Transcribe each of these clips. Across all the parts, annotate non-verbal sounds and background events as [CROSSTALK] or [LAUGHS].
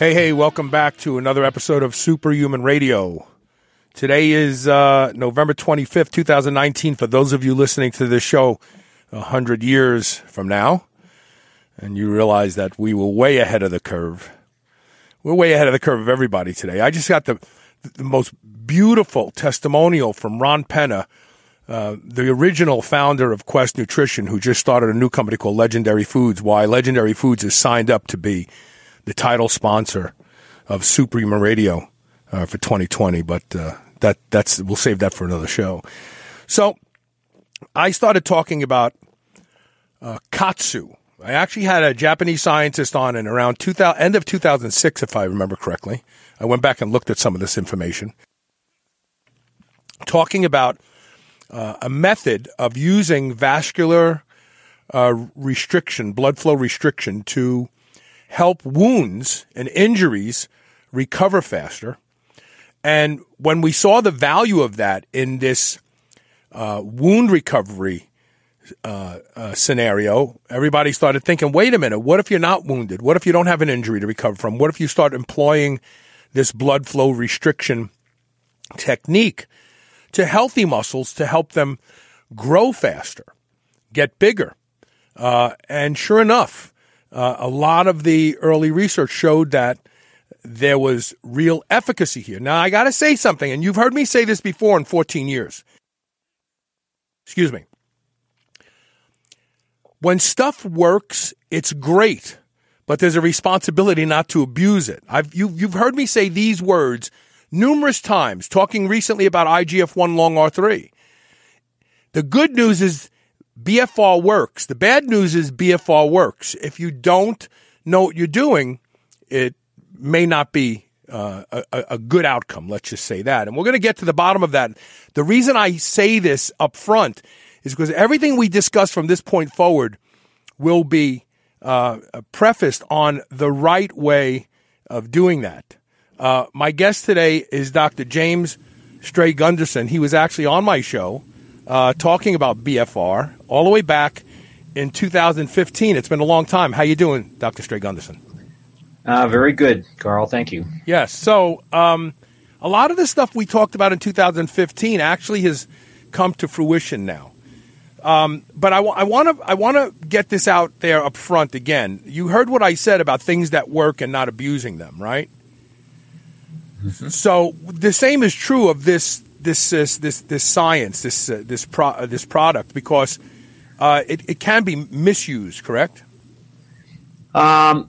Hey, hey, welcome back to another episode of Superhuman Radio. Today is uh, November 25th, 2019. For those of you listening to this show 100 years from now, and you realize that we were way ahead of the curve. We're way ahead of the curve of everybody today. I just got the, the most beautiful testimonial from Ron Penna, uh, the original founder of Quest Nutrition, who just started a new company called Legendary Foods. Why Legendary Foods is signed up to be the title sponsor of Superhuman Radio uh, for 2020, but uh, that that's we'll save that for another show. So I started talking about uh, KAATSU. I actually had a Japanese scientist on in around 2000, end of 2006, if I remember correctly. I went back and looked at some of this information, talking about uh, a method of using vascular uh, restriction, blood flow restriction, to help wounds and injuries recover faster. And when we saw the value of that in this uh, wound recovery uh, uh, scenario, everybody started thinking, wait a minute, what if you're not wounded? What if you don't have an injury to recover from? What if you start employing this blood flow restriction technique to healthy muscles to help them grow faster, get bigger? Uh, and sure enough, uh, a lot of the early research showed that there was real efficacy here. Now, I got to say something, and you've heard me say this before in 14 years. Excuse me. When stuff works, it's great, but there's a responsibility not to abuse it. I've, you, you've heard me say these words numerous times, talking recently about IGF 1 long R3. The good news is BFR works. The bad news is BFR works. If you don't know what you're doing, it may not be uh, a, a, good outcome. Let's just say that. And we're going to get to the bottom of that. The reason I say this up front is because everything we discuss from this point forward will be uh, prefaced on the right way of doing that. Uh, my guest today is Dr. James Stray Gunderson. He was actually on my show uh, talking about BFR all the way back in 2015. It's been a long time. How you doing, Dr. Stray Gunderson? Uh, very good, Carl. Thank you. Yes. So um, a lot of the stuff we talked about in 2015 actually has come to fruition now. Um, but I want to I want to get this out there up front again. You heard what I said about things that work and not abusing them, right? Mm-hmm. So the same is true of this this this this, this science, this uh, this pro, uh, this product, because uh, it it can be misused. Correct? Um,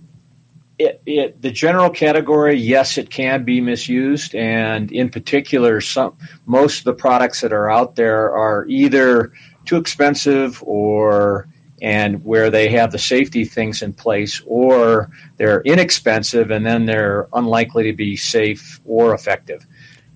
it, it, the general category, yes, it can be misused, and in particular, some most of the products that are out there are either too expensive or and where they have the safety things in place, or they're inexpensive and then they're unlikely to be safe or effective.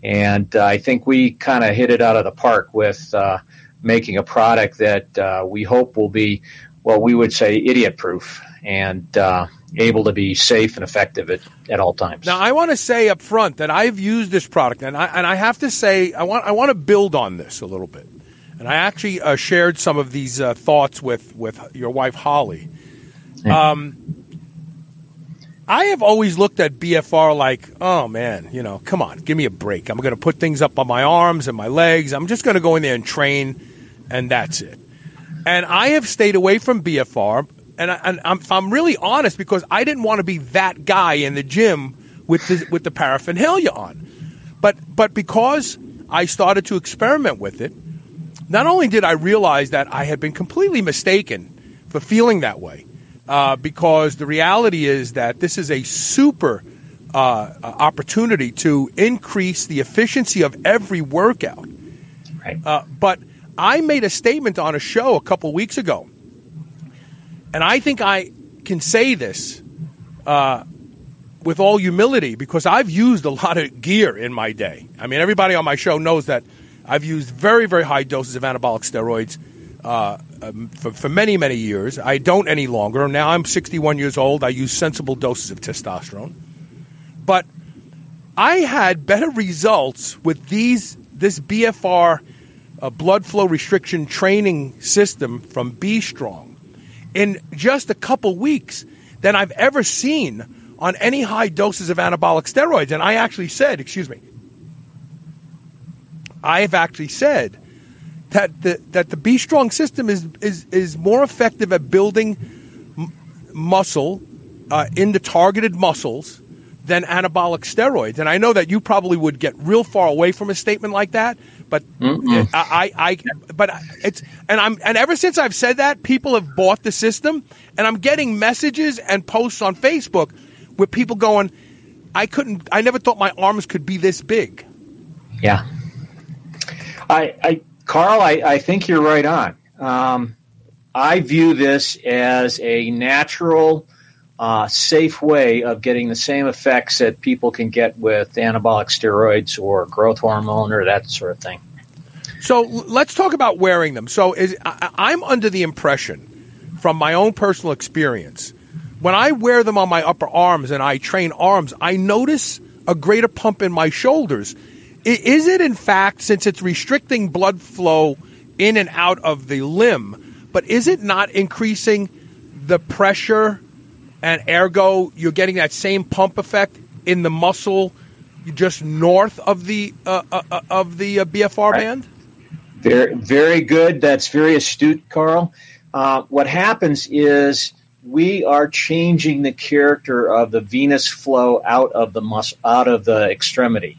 And uh, I think we kind of hit it out of the park with uh, making a product that uh, we hope will be, well, we would say idiot proof and uh, able to be safe and effective at, at all times. Now, I want to say up front that I've used this product, and I, and I have to say, I want, I want to build on this a little bit. And I actually uh, shared some of these uh, thoughts with, with your wife, Holly. Um, I have always looked at BFR like, oh man, you know, come on, give me a break. I'm going to put things up on my arms and my legs. I'm just going to go in there and train, and that's it. And I have stayed away from BFR, and, I, and I'm, I'm really honest because I didn't want to be that guy in the gym with the, with the paraphernalia on. But but because I started to experiment with it, not only did I realize that I had been completely mistaken for feeling that way uh, because the reality is that this is a super uh, opportunity to increase the efficiency of every workout. Right. Uh, but I made a statement on a show a couple weeks ago, and I think I can say this uh, with all humility, because I've used a lot of gear in my day. I mean, everybody on my show knows that I've used very, very high doses of anabolic steroids uh, um, for, for many, many years. I don't any longer. Now I'm 61 years old. I use sensible doses of testosterone. But I had better results with these this BFR uh, blood flow restriction training system from B Strong in just a couple weeks than I've ever seen on any high doses of anabolic steroids. And I actually said, excuse me, I have actually said that the that the B Strong system is is is more effective at building m- muscle uh, in the targeted muscles than anabolic steroids. And I know that you probably would get real far away from a statement like that, but I, I, I, but it's and I'm and ever since I've said that, people have bought the system, and I'm getting messages and posts on Facebook with people going, "I couldn't, I never thought my arms could be this big." Yeah, I, I Carl, I, I think you're right on. Um, I view this as a natural, uh, safe way of getting the same effects that people can get with anabolic steroids or growth hormone or that sort of thing. So let's talk about wearing them. So is, I, I'm under the impression, from my own personal experience, when I wear them on my upper arms and I train arms, I notice a greater pump in my shoulders is it, in fact, since it's restricting blood flow in and out of the limb, but is it not increasing the pressure and ergo you're getting that same pump effect in the muscle just north of the uh, uh, uh of the uh, BFR right. band? Very, very good. That's very astute, Carl. Uh, what happens is we are changing the character of the venous flow out of the mus- out of the extremity.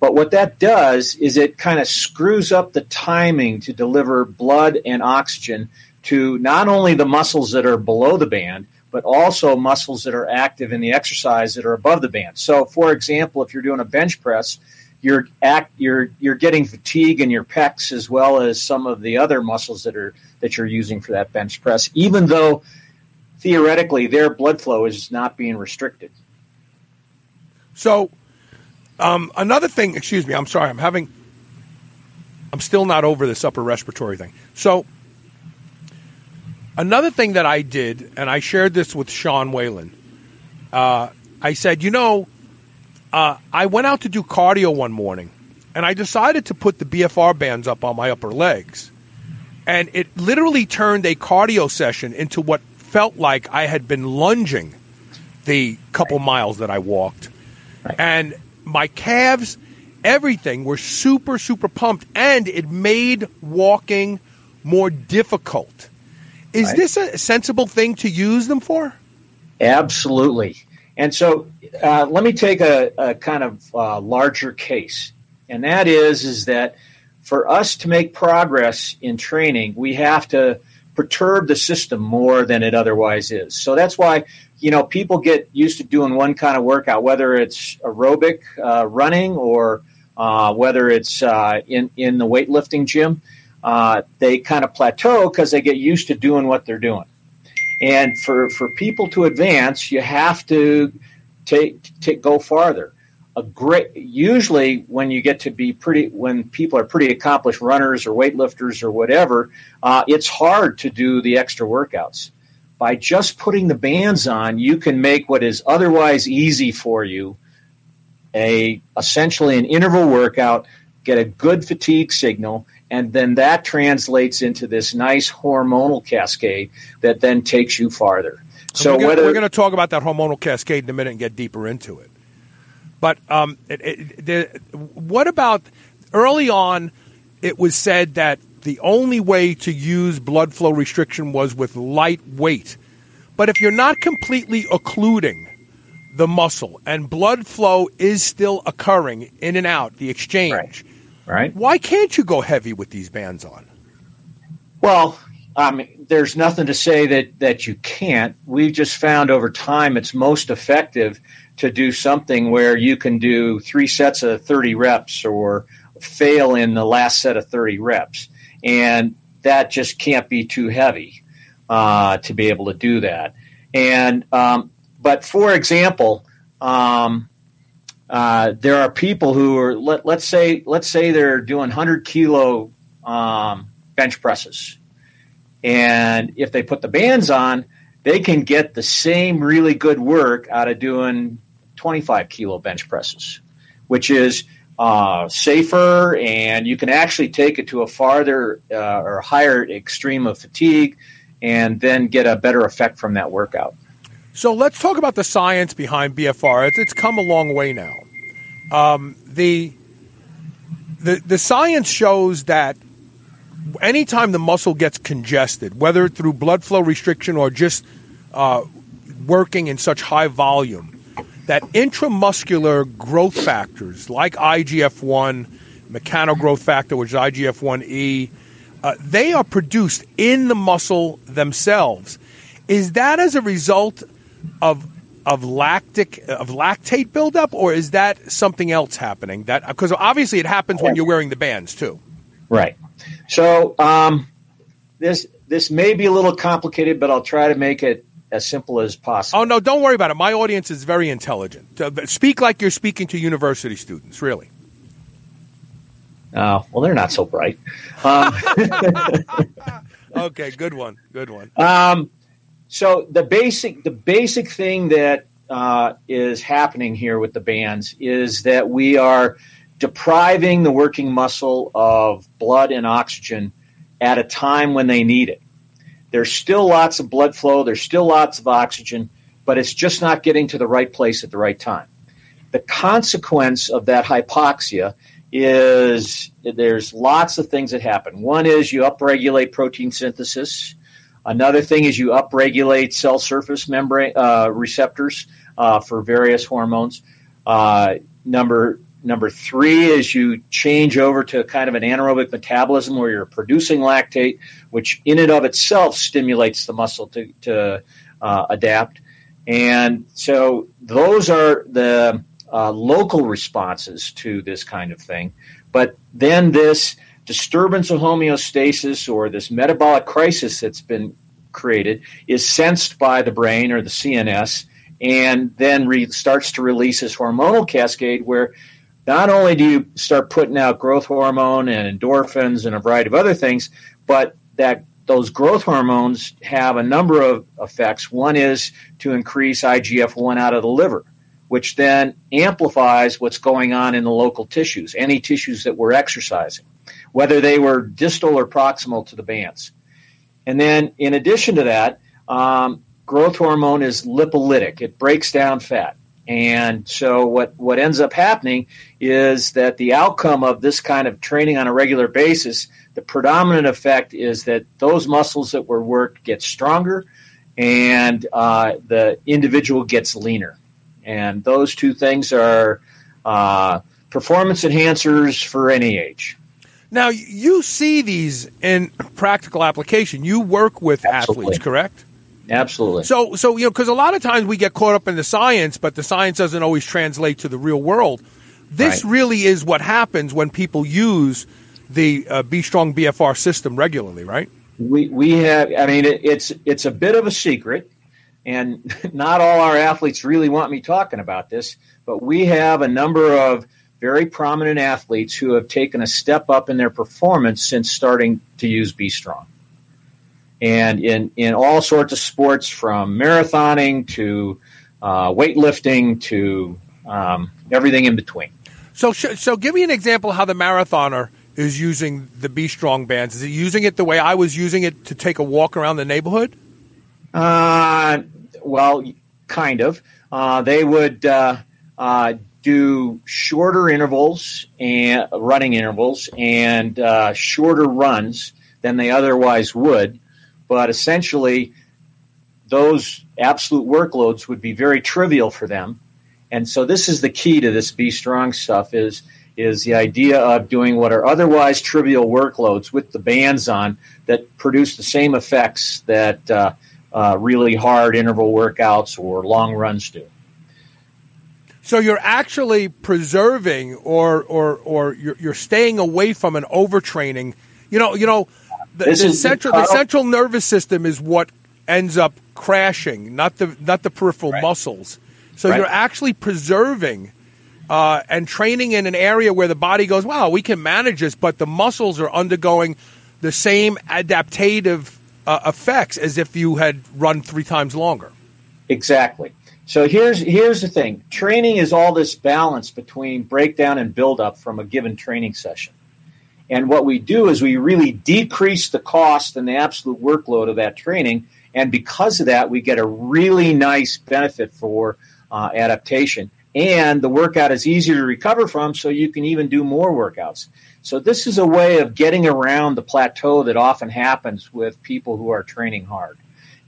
But what that does is it kind of screws up the timing to deliver blood and oxygen to not only the muscles that are below the band, but also muscles that are active in the exercise that are above the band. So, for example, if you're doing a bench press, you're act, you're you're getting fatigue in your pecs as well as some of the other muscles that are that you're using for that bench press, even though theoretically their blood flow is not being restricted. So, um, another thing, excuse me, I'm sorry, I'm having, I'm still not over this upper respiratory thing. So, another thing that I did, and I shared this with Sean Whalen, uh, I said, you know, uh, I went out to do cardio one morning, and I decided to put the BFR bands up on my upper legs. And it literally turned a cardio session into what felt like I had been lunging the couple miles that I walked. Right. And my calves, everything were super, super pumped, and it made walking more difficult. Is right. this a sensible thing to use them for? Absolutely. And so uh, let me take a, a kind of uh, larger case, and that is is that for us to make progress in training, we have to perturb the system more than it otherwise is. So that's why you know, people get used to doing one kind of workout, whether it's aerobic uh, running or uh, whether it's uh, in in the weightlifting gym. Uh, they kind of plateau because they get used to doing what they're doing. And for for people to advance, you have to take, take go farther. A great usually when you get to be pretty when people are pretty accomplished runners or weightlifters or whatever, uh, it's hard to do the extra workouts by just putting the bands on, you can make what is otherwise easy for you a essentially an interval workout, get a good fatigue signal, and then that translates into this nice hormonal cascade that then takes you farther. So, we're gonna, to talk about that hormonal cascade in a minute and get deeper into it. But um, it, it, the, what about early on? It was said that the only way to use blood flow restriction was with light weight. But if you're not completely occluding the muscle and blood flow is still occurring in and out, the exchange, right? Right. Why can't you go heavy with these bands on? Well, um, there's nothing to say that, that you can't. We've just found over time it's most effective to do something where you can do three sets of 30 reps or fail in the last set of 30 reps and that just can't be too heavy uh, to be able to do that. And um, but for example, um, uh, there are people who are let, us say let's say they're doing 100 kilo um, bench presses. And if they put the bands on they can get the same really good work out of doing 25 kilo bench presses which is uh, safer and you can actually take it to a farther uh, or higher extreme of fatigue and then get a better effect from that workout so let's talk about the science behind BFR. It's, it's come a long way now. Um, the, the the science shows that anytime the muscle gets congested, whether through blood flow restriction or just uh, working in such high volume, that intramuscular growth factors like IGF one, mechano growth factor, which is IGF one E, uh, they are produced in the muscle themselves. Is that as a result of of lactic of lactate buildup, or is that something else happening? That because obviously it happens when you're wearing the bands too. Right. So um, this this may be a little complicated, but I'll try to make it as simple as possible. Oh no, don't worry about it. My audience is very intelligent. Speak like you're speaking to university students. Really. Oh well, they're not so bright. [LAUGHS] Um, [LAUGHS] okay, good one. Good one. Um, so the basic the basic thing that uh, is happening here with the bands is that we are depriving the working muscle of blood and oxygen at a time when they need it. There's still lots of blood flow, there's still lots of oxygen, but it's just not getting to the right place at the right time. The consequence of that hypoxia is there's lots of things that happen. One is you upregulate protein synthesis. Another thing is you upregulate cell surface membrane uh, receptors uh, for various hormones. Uh, number number three is you change over to kind of an anaerobic metabolism where you're producing lactate, which in and of itself stimulates the muscle to, to uh, adapt. And so those are the uh, local responses to this kind of thing. But then this disturbance of homeostasis or this metabolic crisis that's been created is sensed by the brain or the CNS and then re- starts to release this hormonal cascade where not only do you start putting out growth hormone and endorphins and a variety of other things, but that those growth hormones have a number of effects. One is to increase IGF 1 out of the liver, which then amplifies what's going on in the local tissues, any tissues that we're exercising whether they were distal or proximal to the bands. And then, in addition to that, um, growth hormone is lipolytic, it breaks down fat. And so, what, what ends up happening is that the outcome of this kind of training on a regular basis, the predominant effect is that those muscles that were worked get stronger and uh, the individual gets leaner. And those two things are uh, performance enhancers for any age. Now you see these in practical application. You work with Absolutely. athletes, correct? Absolutely. So, so you know, because a lot of times we get caught up in the science, but the science doesn't always translate to the real world. This right. really is what happens when people use the uh, B Strong BFR system regularly, right? We we have. I mean, it, it's it's a bit of a secret, and [LAUGHS] not all our athletes really want me talking about this. But we have a number of very prominent athletes who have taken a step up in their performance since starting to use B Strong. And in, in all sorts of sports, from marathoning to uh, weightlifting to um, everything in between. So, so give me an example how the marathoner is using the B Strong bands. Is he using it the way I was using it to take a walk around the neighborhood? Uh, well, kind of. Uh, they would uh, uh do shorter intervals and running intervals and uh, shorter runs than they otherwise would. But essentially, those absolute workloads would be very trivial for them. And so this is the key to this B Strong stuff is is the idea of doing what are otherwise trivial workloads with the bands on that produce the same effects that uh, uh, really hard interval workouts or long runs do. So you're actually preserving or or or you're, you're staying away from an overtraining. You know, you know, the, the central the central nervous system is what ends up crashing, not the not the peripheral right. muscles. So Right. you're actually preserving uh, and training in an area where the body goes, wow, we can manage this, but the muscles are undergoing the same adaptative uh, effects as if you had run three times longer. Exactly. So here's here's the thing. Training is all this balance between breakdown and build up from a given training session. And what we do is we really decrease the cost and the absolute workload of that training. And because of that, we get a really nice benefit for uh, adaptation. And the workout is easier to recover from, so you can even do more workouts. So, this is a way of getting around the plateau that often happens with people who are training hard.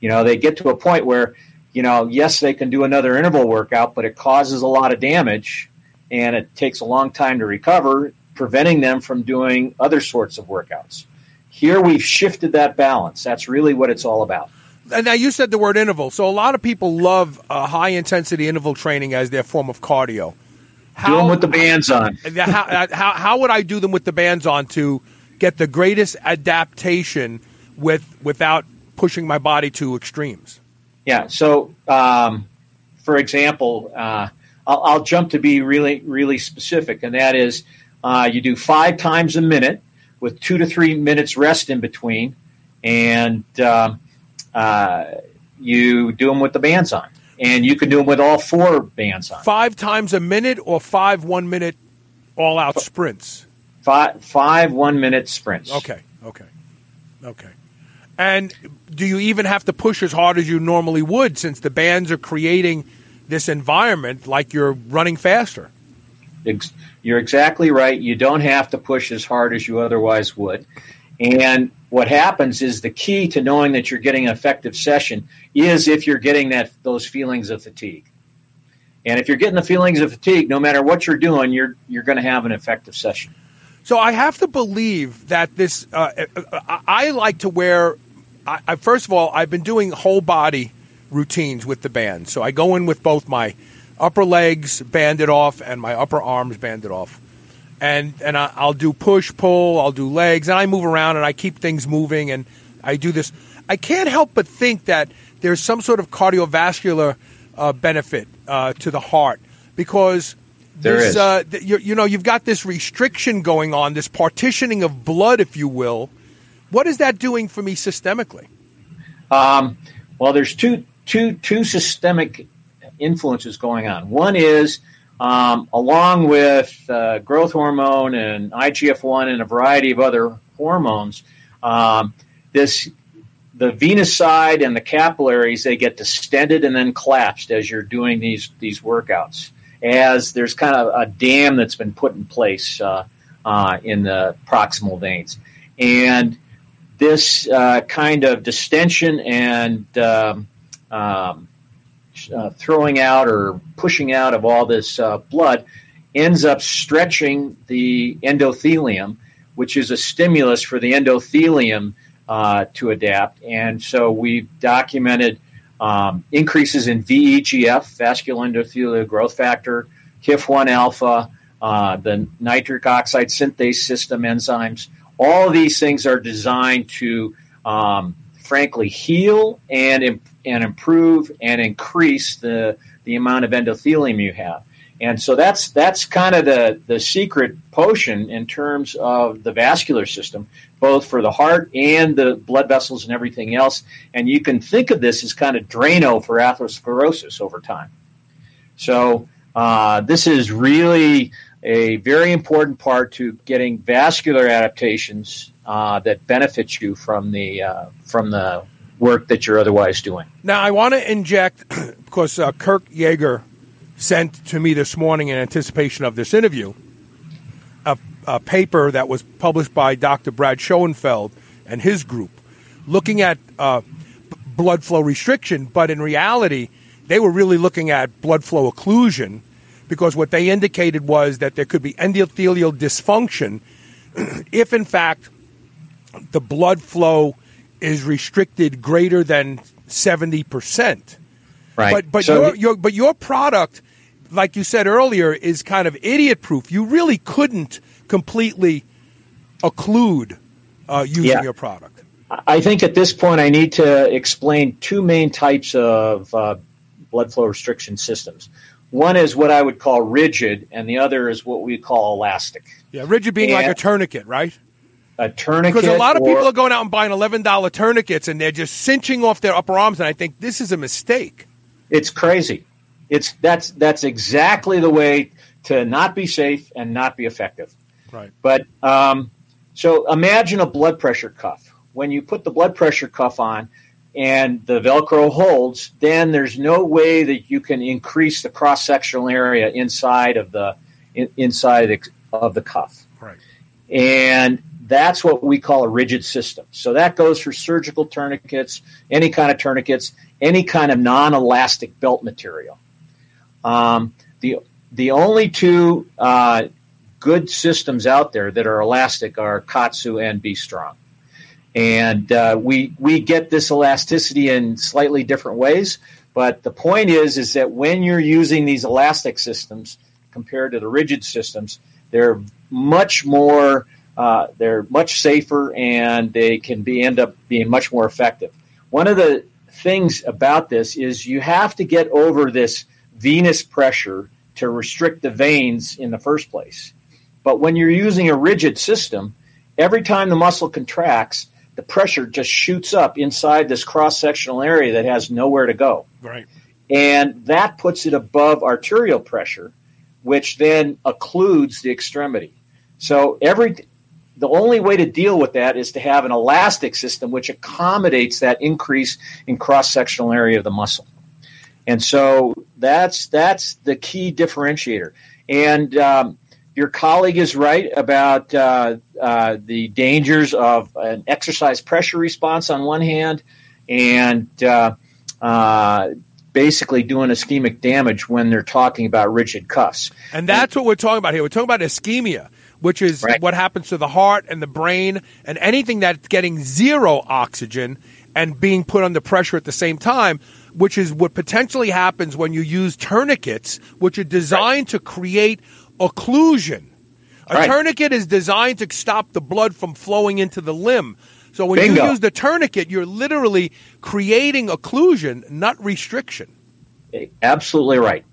You know, they get to a point where, you know, yes, they can do another interval workout, but it causes a lot of damage and it takes a long time to recover, preventing them from doing other sorts of workouts. Here we've shifted that balance. That's really what it's all about. And now you said the word interval. So a lot of people love uh, high intensity interval training as their form of cardio. do them with the bands on. how, uh, how, how would I do them with the bands on to get the greatest adaptation with without pushing my body to extremes? Yeah. So, um, for example, uh, I'll, I'll, jump to be really, really specific, and that is uh, you do five times a minute with two to three minutes rest in between, and um, uh, you do them with the bands on. And you can do them with all four bands on. Five times a minute or five one minute all out sprints? Five, five one minute sprints. Okay, okay, okay. And do you even have to push as hard as you normally would since the bands are creating this environment like you're running faster? You're exactly right. You don't have to push as hard as you otherwise would. And what happens is the key to knowing that you're getting an effective session is if you're getting that those feelings of fatigue. And if you're getting the feelings of fatigue, no matter what you're doing, you're you're going to have an effective session. So I have to believe that this. Uh, I, I like to wear. I, I, first of all, I've been doing whole body routines with the band. So I go in with both my upper legs banded off and my upper arms banded off, and and I, I'll do push pull. I'll do legs, and I move around and I keep things moving, and I do this. I can't help but think that there's some sort of cardiovascular uh, benefit uh, to the heart because There is. Uh, th- you, you know, you've got this restriction going on, this partitioning of blood, if you will. What is that doing for me systemically? Um, well, there's two two two systemic influences going on. One is um, along with uh, growth hormone and IGF one and a variety of other hormones, um, this the venous side and the capillaries they get distended and then collapsed as you're doing these these workouts. As there's kind of a dam that's been put in place uh, uh, in the proximal veins, and this uh, kind of distension and um, um, uh, throwing out or pushing out of all this uh, blood ends up stretching the endothelium, which is a stimulus for the endothelium uh, to adapt. And so we've documented um, increases in VEGF, vascular endothelial growth factor, HIF1 alpha, uh, the nitric oxide synthase system enzymes. All these things are designed to, um, frankly, heal and and improve and increase the the amount of endothelium you have. And so that's that's kind of the the secret potion in terms of the vascular system, both for the heart and the blood vessels and everything else. And you can think of this as kind of Drano for atherosclerosis over time. So uh, this is really a very important part to getting vascular adaptations uh, that benefit you from the uh, from the work that you're otherwise doing. Now, I want to inject [CLEARS THROAT] because uh, Kirk Yeager sent to me this morning in anticipation of this interview a, a paper that was published by Dr. Brad Schoenfeld and his group looking at uh, blood flow restriction, but in reality, they were really looking at blood flow occlusion because what they indicated was that there could be endothelial dysfunction [CLEARS THROAT] if, in fact, the blood flow is restricted greater than 70%. Right. But but So- your, your but your product, like you said earlier, is kind of idiot proof. You really couldn't completely occlude uh, using Yeah. your product. I think at this point I need to explain two main types of uh, blood flow restriction systems. One is what I would call rigid, and the other is what we call elastic. Yeah, rigid being and like a tourniquet, right? A tourniquet. Because a lot of people are going out and buying eleven dollar tourniquets, and they're just cinching off their upper arms, and I think this is a mistake. It's crazy. It's that's that's exactly the way to not be safe and not be effective. Right. But um, so imagine a blood pressure cuff. When you put the blood pressure cuff on and the Velcro holds, then there's no way that you can increase the cross sectional area inside of the in, inside of the, of the cuff. Right. And that's what we call a rigid system. So that goes for surgical tourniquets, any kind of tourniquets, any kind of non-elastic belt material. Um, the the only two uh, good systems out there that are elastic are KAATSU and B Strong, and uh, we we get this elasticity in slightly different ways. But the point is, is that when you're using these elastic systems compared to the rigid systems, they're much more uh, they're much safer and they can be end up being much more effective. One of the things about this is you have to get over this venous pressure to restrict the veins in the first place. But when you're using a rigid system, every time the muscle contracts, the pressure just shoots up inside this cross sectional area that has nowhere to go. Right. And that puts it above arterial pressure, which then occludes the extremity. So every the only way to deal with that is to have an elastic system which accommodates that increase in cross sectional area of the muscle. And so that's that's the key differentiator. And um, your colleague is right about uh, uh, the dangers of an exercise pressure response on one hand, and uh, uh basically doing ischemic damage when they're talking about rigid cuffs. And that's what we're talking about here. We're talking about ischemia which is right. what happens to the heart and the brain and anything that's getting zero oxygen and being put under pressure at the same time, which is what potentially happens when you use tourniquets, which are designed right. to create occlusion. A right. tourniquet is designed to stop the blood from flowing into the limb. So when Bingo. you use the tourniquet, you're literally creating occlusion, not restriction. Absolutely right.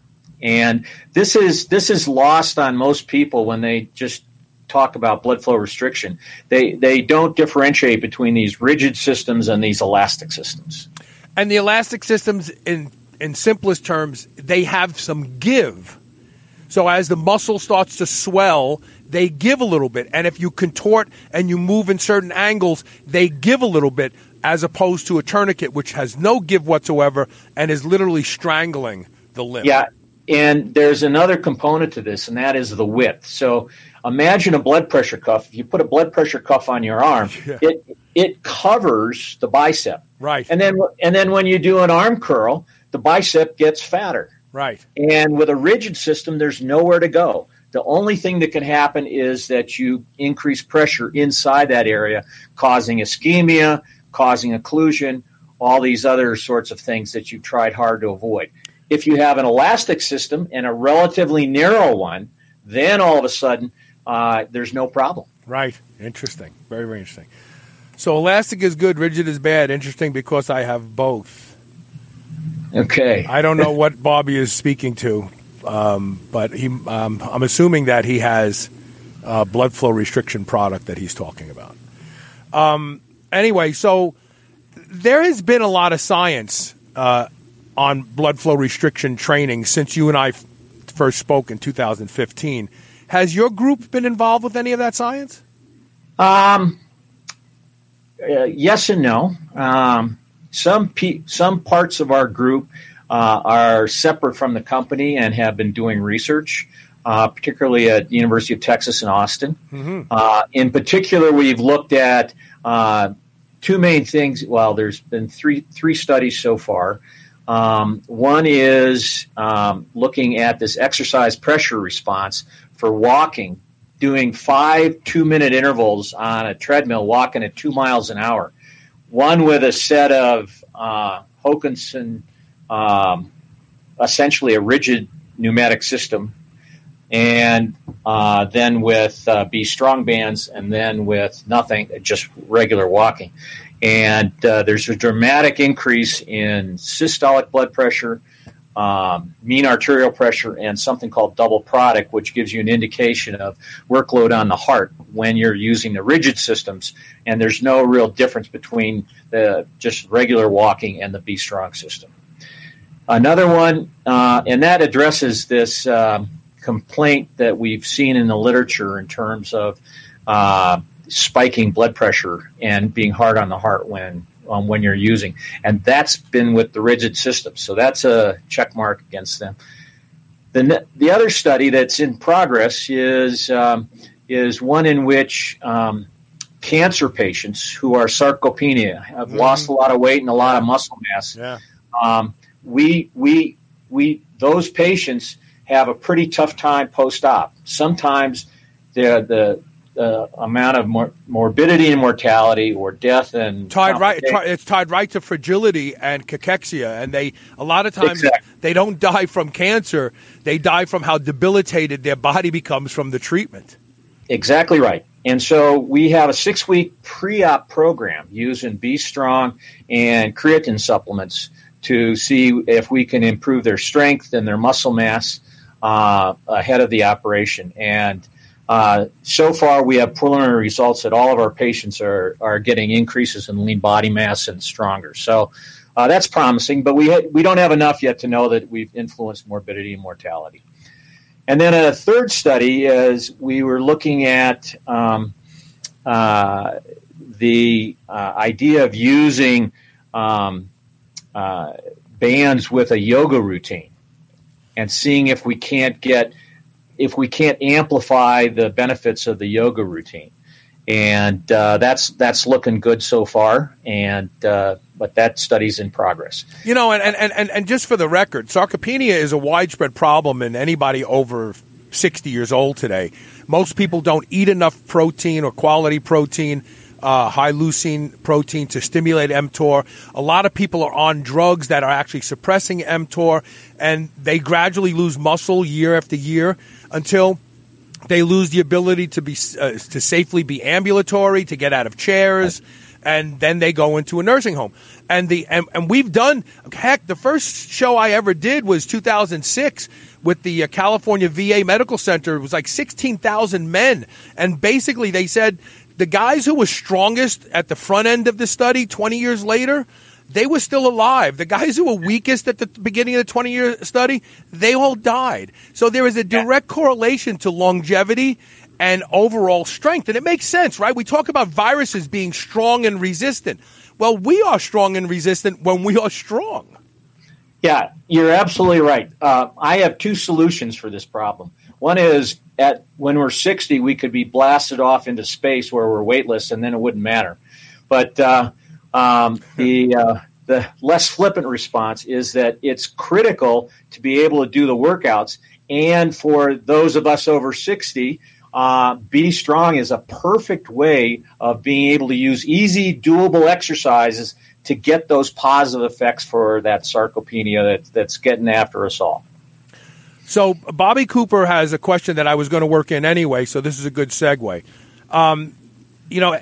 And this is this is lost on most people when they just talk about blood flow restriction, they they don't differentiate between these rigid systems and these elastic systems. And the elastic systems, in in simplest terms, they have some give. So as the muscle starts to swell, they give a little bit, and if you contort and you move in certain angles, they give a little bit, as opposed to a tourniquet which has no give whatsoever and is literally strangling the limb. Yeah, and there's another component to this, and that is the width. So imagine a blood pressure cuff. If you put a blood pressure cuff on your arm, [LAUGHS] yeah. it it covers the bicep. Right. And then and then when you do an arm curl, the bicep gets fatter. Right. And with a rigid system, there's nowhere to go. The only thing that can happen is that you increase pressure inside that area, causing ischemia, causing occlusion, all these other sorts of things that you've tried hard to avoid. If you have an elastic system and a relatively narrow one, then all of a sudden uh, there's no problem. Right. Interesting. Very, very interesting. So elastic is good, rigid is bad. Interesting because I have both. Okay. I don't know what Bobby is speaking to, um, but he, um, I'm assuming that he has a blood flow restriction product that he's talking about. Um, anyway, so there has been a lot of science uh, on blood flow restriction training since you and I f- first spoke in 2015. Has your group been involved with any of that science? Um, uh, yes and no. Um, some pe- some parts of our group uh, are separate from the company and have been doing research, uh, particularly at the University of Texas in Austin. Mm-hmm. Uh, in particular, we've looked at uh, two main things. Well, there's been three three studies so far. Um, one is um, looking at this exercise pressure response for walking, doing five two minute intervals on a treadmill, walking at two miles an hour. One with a set of uh, Hokanson, um, essentially a rigid pneumatic system, and uh, then with uh, B strong bands, and then with nothing, just regular walking. And uh, there's a dramatic increase in systolic blood pressure, um, mean arterial pressure and something called double product, which gives you an indication of workload on the heart when you're using the rigid systems. And there's no real difference between the just regular walking and the B Strong system. Another one, uh, and that addresses this um, complaint that we've seen in the literature in terms of uh, spiking blood pressure and being hard on the heart when um, when you're using, and that's been with the rigid system. So that's a check mark against them. The the other study that's in progress is um, is one in which um, cancer patients who are sarcopenia have mm-hmm. lost a lot of weight and a lot of muscle mass. Yeah. Um, we we we those patients have a pretty tough time post op. Sometimes the the uh, amount of mor- morbidity and mortality or death and tied right it's tied right to fragility and cachexia and they a lot of times exactly. they don't die from cancer they die from how debilitated their body becomes from the treatment exactly right and so we have a six week pre-op program using b strong and creatine supplements to see if we can improve their strength and their muscle mass uh, ahead of the operation and uh, so far, we have preliminary results that all of our patients are, are getting increases in lean body mass and stronger. So uh, that's promising, but we, ha- we don't have enough yet to know that we've influenced morbidity and mortality. And then a third study is we were looking at um, uh, the uh, idea of using um, uh, bands with a yoga routine and seeing if we can't get – if we can't amplify the benefits of the yoga routine. And uh, that's that's looking good so far, and uh, but that study's in progress. You know, and, and, and, and just for the record, sarcopenia is a widespread problem in anybody over 60 years old today. Most people don't eat enough protein or quality protein, uh, high leucine protein to stimulate mTOR. A lot of people are on drugs that are actually suppressing mTOR, and they gradually lose muscle year after year until they lose the ability to be uh, to safely be ambulatory, to get out of chairs, and then they go into a nursing home. And the and, and we've done heck. The first show I ever did was 2006 with the uh, California VA Medical Center. It was like 16,000 men, and basically they said the guys who were strongest at the front end of the study 20 years later they were still alive. The guys who were weakest at the beginning of the 20 year study, they all died. So there is a direct correlation to longevity and overall strength. And it makes sense, right? We talk about viruses being strong and resistant. Well, we are strong and resistant when we are strong. Yeah, you're absolutely right. Uh, I have two solutions for this problem. One is at when we're 60, we could be blasted off into space where we're weightless, and then it wouldn't matter. But uh, um, the uh, the less flippant response is that it's critical to be able to do the workouts, and for those of us over sixty, uh, B Strong is a perfect way of being able to use easy, doable exercises to get those positive effects for that sarcopenia that, that's getting after us all. So Bobby Cooper has a question that I was going to work in anyway, so this is a good segue. Um, you know,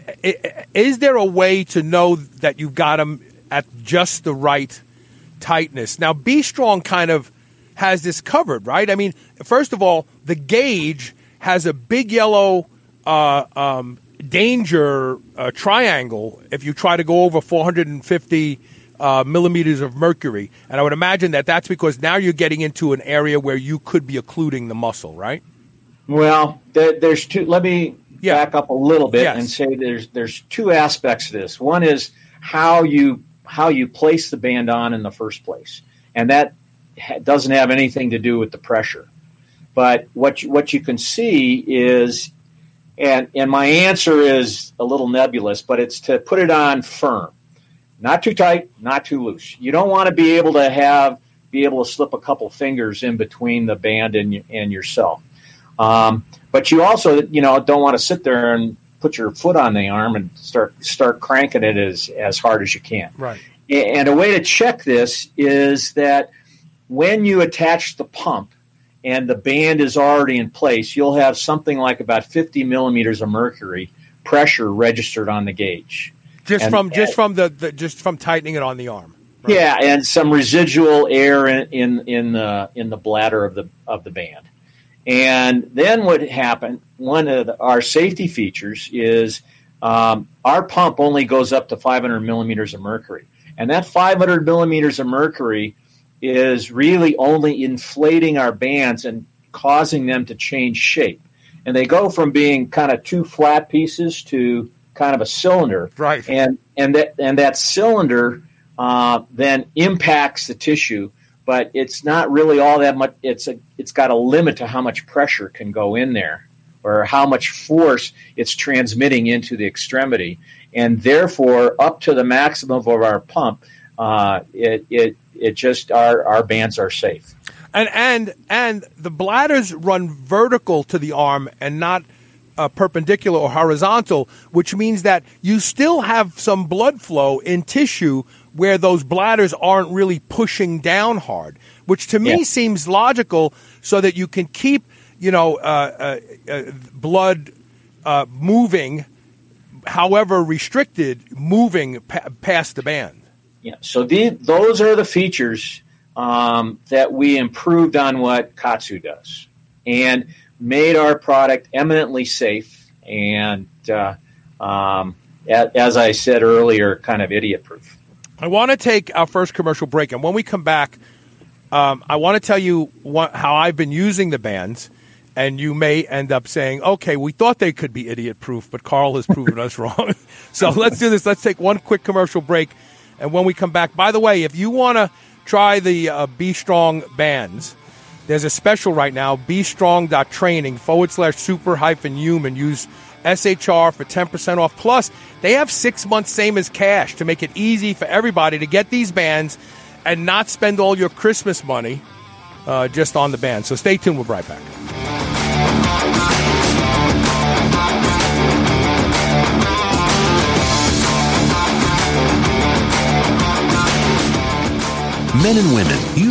is there a way to know that you've got them at just the right tightness? Now, B Strong kind of has this covered, right? I mean, first of all, the gauge has a big yellow uh, um, danger uh, triangle if you try to go over 450 uh, millimeters of mercury. And I would imagine that that's because now you're getting into an area where you could be occluding the muscle, right? Well, there's two. Let me yeah. back up a little bit yes. and say there's there's two aspects to this. One is how you how you place the band on in the first place, and that doesn't have anything to do with the pressure. But what you, what you can see is, and and my answer is a little nebulous, but it's to put it on firm, not too tight, not too loose. You don't want to be able to have be able to slip a couple fingers in between the band and and yourself. Um, but you also, you know, don't want to sit there and put your foot on the arm and start start cranking it as as hard as you can. Right. And a way to check this is that when you attach the pump and the band is already in place, you'll have something like about 50 millimeters of mercury pressure registered on the gauge. Just and, from just from the, the, just from tightening it on the arm. Right. Yeah, and some residual air in, in in the in the bladder of the of the band. And then what happened? One of the, our safety features is um, our pump only goes up to 500 millimeters of mercury, and that 500 millimeters of mercury is really only inflating our bands and causing them to change shape. And they go from being kind of two flat pieces to kind of a cylinder. Right. And and that and that cylinder uh, then impacts the tissue, but it's not really all that much. It's a it's got a limit to how much pressure can go in there, or how much force it's transmitting into the extremity, and therefore up to the maximum of our pump, uh, it it it just our our bands are safe. And and and the bladders run vertical to the arm and not uh, perpendicular or horizontal, which means that you still have some blood flow in tissue where those bladders aren't really pushing down hard, which to me yeah. seems logical so that you can keep, you know, uh, uh, uh blood uh, moving, however restricted, moving pa- past the band. Yeah, so the, those are the features um, that we improved on what KAATSU does and made our product eminently safe and, uh, um, as I said earlier, kind of idiot proof. I want to take our first commercial break, and when we come back, um, I want to tell you what, how I've been using the bands, and you may end up saying, "Okay, we thought they could be idiot proof, but Carl has proven us [LAUGHS] wrong." [LAUGHS] so let's do this. Let's take one quick commercial break, and when we come back, by the way, if you want to try the uh, B Strong bands. There's a special right now, bestrong.training forward slash super hyphen human. Use SHR for 10% off. Plus, they have six months same as cash to make it easy for everybody to get these bands and not spend all your Christmas money uh, just on the band. So stay tuned. We'll be right back. Men and women,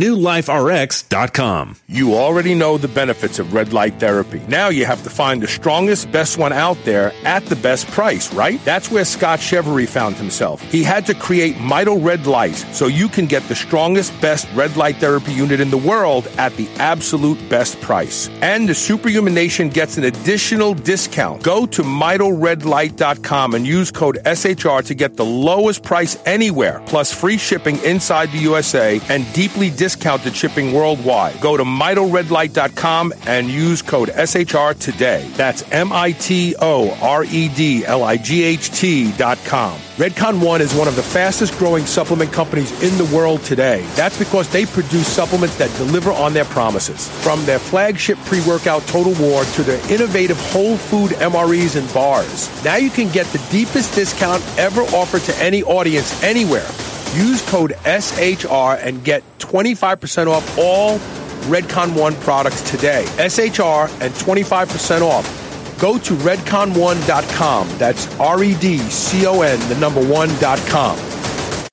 renewliferx.com. You already know the benefits of red light therapy. Now you have to find the strongest, best one out there at the best price, right? That's where Scott Chevery found himself. He had to create Mito Red Light so you can get the strongest, best red light therapy unit in the world at the absolute best price. And the Superhuman Nation gets an additional discount. Go to MitoRedLight.com and use code SHR to get the lowest price anywhere, plus free shipping inside the USA and deeply discounted shipping worldwide. Go to mitoredlight.com and use code SHR today. That's M I T O R E D L I G H T.com. Redcon One is one of the fastest growing supplement companies in the world today. That's because they produce supplements that deliver on their promises. From their flagship pre workout Total War to their innovative whole food MREs and bars. Now you can get the deepest discount ever offered to any audience anywhere. Use code SHR and get 25% off all Redcon One products today. SHR and 25% off. Go to redcon1.com. That's R E D C O N, the number one.com.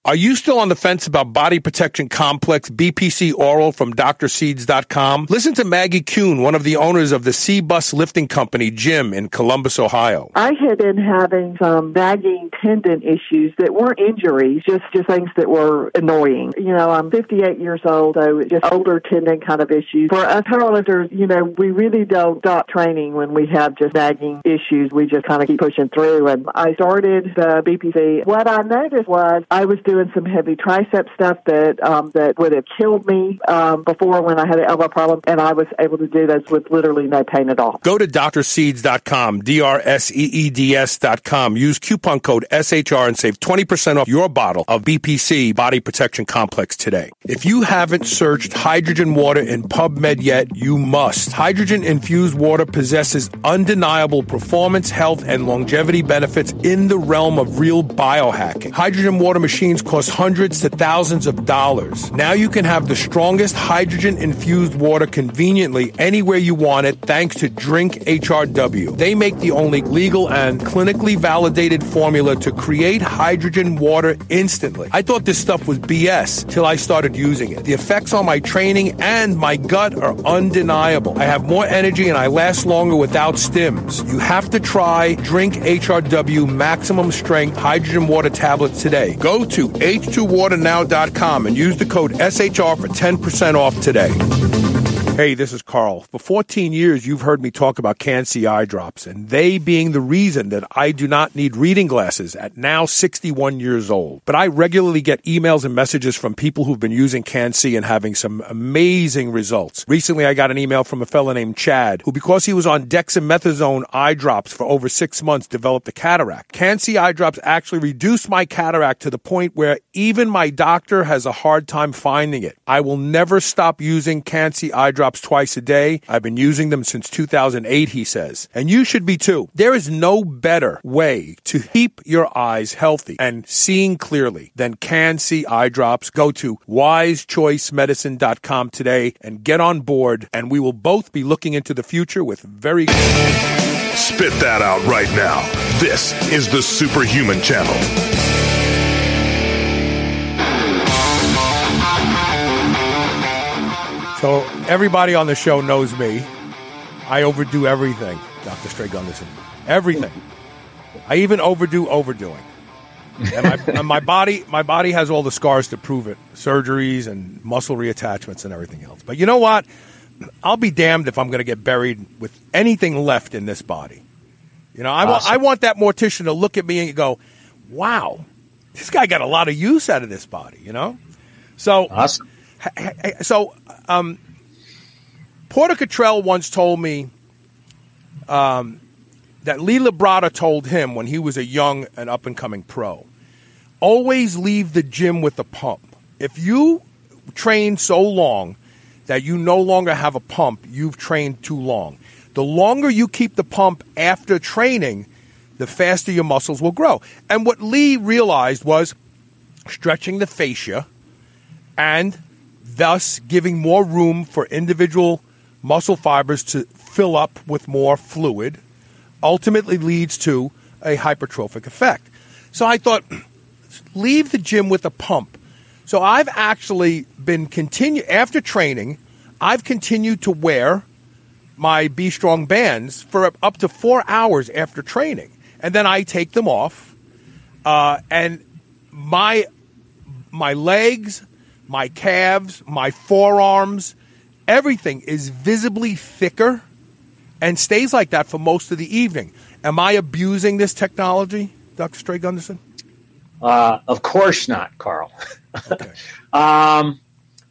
Are you still on the fence about body protection complex BPC oral from drseeds.com? Listen to Maggie Kuhn, one of the owners of the C Bus Lifting Company gym in Columbus, Ohio. I had been having some nagging tendon issues that weren't injuries, just, just things that were annoying. You know, I'm 58 years old, so just older tendon kind of issues. For us powerlifters, you know, we really don't stop training when we have just nagging issues. We just kind of keep pushing through. And I started the BPC. What I noticed was I was doing doing some heavy tricep stuff that um, that would have killed me um, before when I had an elbow problem, and I was able to do those with literally no pain at all. Go to drseeds.com, D-R-S-E-E-D-S.com. Use coupon code SHR and save 20% off your bottle of BPC Body Protection Complex today. If you haven't searched hydrogen water in PubMed yet, you must. Hydrogen infused water possesses undeniable performance, health, and longevity benefits in the realm of real biohacking. Hydrogen water machines cost hundreds to thousands of dollars. Now you can have the strongest hydrogen infused water conveniently anywhere you want it thanks to Drink HRW. They make the only legal and clinically validated formula to create hydrogen water instantly. I thought this stuff was BS till I started using it. The effects on my training and my gut are undeniable. I have more energy and I last longer without stims. You have to try Drink HRW Maximum Strength Hydrogen Water Tablets today. Go to h2waternow.com and use the code SHR for 10% off today. Hey, this is Carl. For 14 years, you've heard me talk about Can-C eye drops, and they being the reason that I do not need reading glasses at now 61 years old. But I regularly get emails and messages from people who've been using Can-C and having some amazing results. Recently, I got an email from a fellow named Chad, who because he was on dexamethasone eye drops for over six months, developed a cataract. Can-C eye drops actually reduced my cataract to the point where even my doctor has a hard time finding it. I will never stop using Can-C eye drops drops twice a day. I've been using them since 2008, he says. And you should be too. There is no better way to keep your eyes healthy and seeing clearly than Can-C eye drops. Go to wisechoicemedicine.com today and get on board, and we will both be looking into the future with very. Spit that out right now. This is the Superhuman Channel. So everybody on the show knows me. I overdo everything, Dr. Stray Gunderson. Everything. I even overdo overdoing. And my, [LAUGHS] and my body, my body has all the scars to prove it: surgeries and muscle reattachments and everything else. But you know what? I'll be damned if I'm going to get buried with anything left in this body. You know, I, awesome. I want that mortician to look at me and go, "Wow, this guy got a lot of use out of this body." You know, so awesome. So, um, Porter Cottrell once told me um, that Lee Labrada told him when he was a young and up and coming pro always leave the gym with a pump. If you train so long that you no longer have a pump, you've trained too long. The longer you keep the pump after training, the faster your muscles will grow. And what Lee realized was stretching the fascia and thus giving more room for individual muscle fibers to fill up with more fluid, ultimately leads to a hypertrophic effect. So I thought, [CLEARS THROAT] leave the gym with a pump. So I've actually been continue after training, I've continued to wear my B Strong bands for up to four hours after training, and then I take them off, uh, and my my legs, my calves, my forearms, everything is visibly thicker and stays like that for most of the evening. Am I abusing this technology, Dr. Stray Gunderson? Uh, of course not, Carl. [LAUGHS] Okay. um,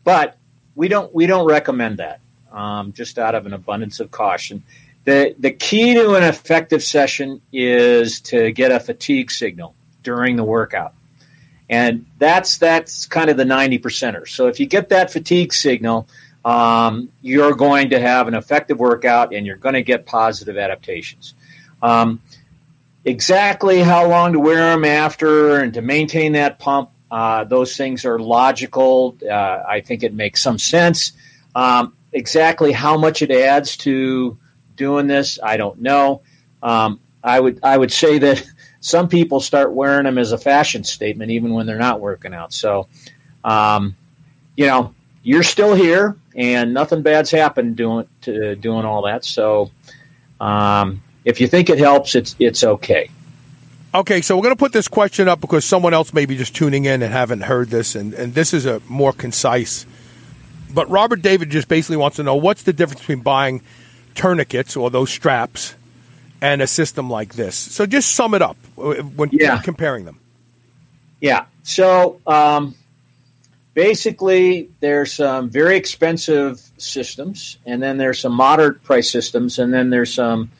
but we don't we don't recommend that. Um, just out of an abundance of caution. The the key to an effective session is to get a fatigue signal during the workout. And that's that's kind of the 90 percenter. So if you get that fatigue signal, um, you're going to have an effective workout and you're going to get positive adaptations. Um, exactly how long to wear them after and to maintain that pump, uh, those things are logical. Uh, I think it makes some sense. Um, exactly how much it adds to doing this, I don't know. Um, I would I would say that some people start wearing them as a fashion statement even when they're not working out. So, um, you know, you're still here, and nothing bad's happened doing to doing all that. So, um, if you think it helps, it's it's okay. Okay, so we're going to put this question up because someone else may be just tuning in and haven't heard this, and, and this is a more concise. But Robert David just basically wants to know what's the difference between buying tourniquets or those straps and a system like this. So just sum it up when yeah. comparing them. Yeah. So um, basically, there's some very expensive systems, and then there's some moderate price systems, and then there's some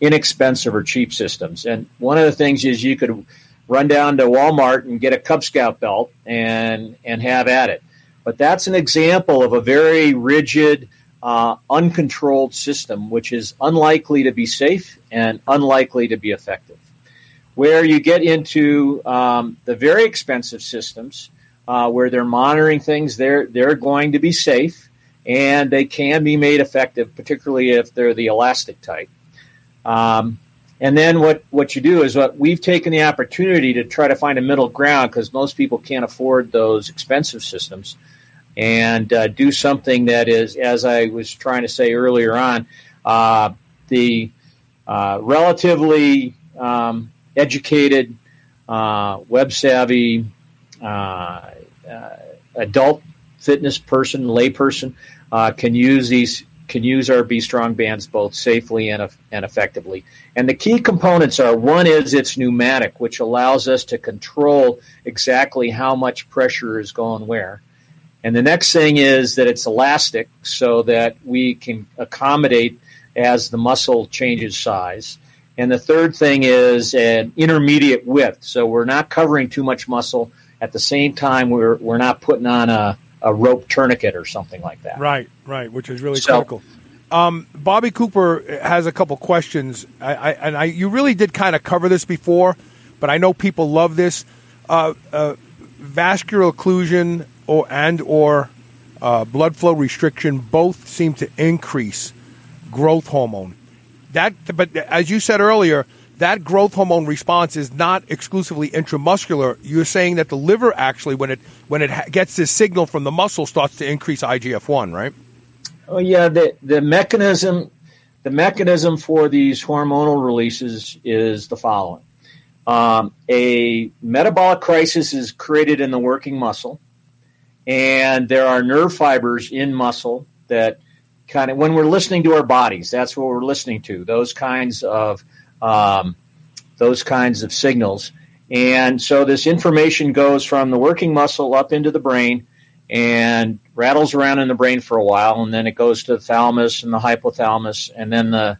inexpensive or cheap systems. And one of the things is you could run down to Walmart and get a Cub Scout belt and and have at it. But that's an example of a very rigid uh, uncontrolled system, which is unlikely to be safe and unlikely to be effective. where you get into um, the very expensive systems uh, where they're monitoring things. They're they're going to be safe and they can be made effective, particularly if they're the elastic type. Um, and then what, what you do is what we've taken the opportunity to try to find a middle ground because most people can't afford those expensive systems and uh, do something that is, as I was trying to say earlier on, uh, the uh, relatively um, educated, uh, web savvy, uh, uh, adult fitness person, layperson can use these can use our B Strong bands both safely and, and effectively. And the key components are one is it's pneumatic, which allows us to control exactly how much pressure is going where. And the next thing is that it's elastic so that we can accommodate as the muscle changes size. And the third thing is an intermediate width. So we're not covering too much muscle. At the same time, we're, we're not putting on a, a rope tourniquet or something like that. Right, right, which is really so, critical. Um, Bobby Cooper has a couple questions, I, I, and I, you really did kind of cover this before, but I know people love this. Uh, uh, vascular occlusion or and or uh, blood flow restriction both seem to increase growth hormone. That, but as you said earlier, that growth hormone response is not exclusively intramuscular. You're saying that the liver actually, when it when it gets this signal from the muscle, starts to increase IGF one, right? Oh yeah, the the mechanism the mechanism for these hormonal releases is the following: um, a metabolic crisis is created in the working muscle, and there are nerve fibers in muscle that kind of when we're listening to our bodies, that's what we're listening to. Those kinds of um, those kinds of signals. And so this information goes from the working muscle up into the brain and rattles around in the brain for a while, and then it goes to the thalamus and the hypothalamus, and then the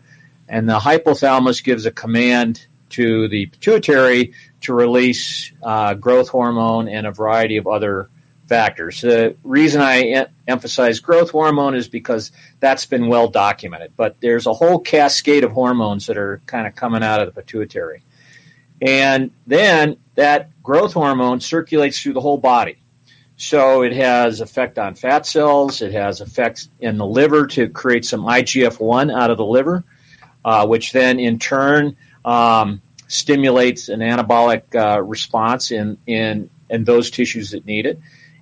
and the hypothalamus gives a command to the pituitary to release uh, growth hormone and a variety of other factors. The reason I em- emphasize growth hormone is because that's been well documented, but there's a whole cascade of hormones that are kind of coming out of the pituitary. And then that growth hormone circulates through the whole body. So it has effect on fat cells, it has effects in the liver to create some IGF-1 out of the liver, uh, which then in turn um, stimulates an anabolic uh, response in, in, in those tissues that need it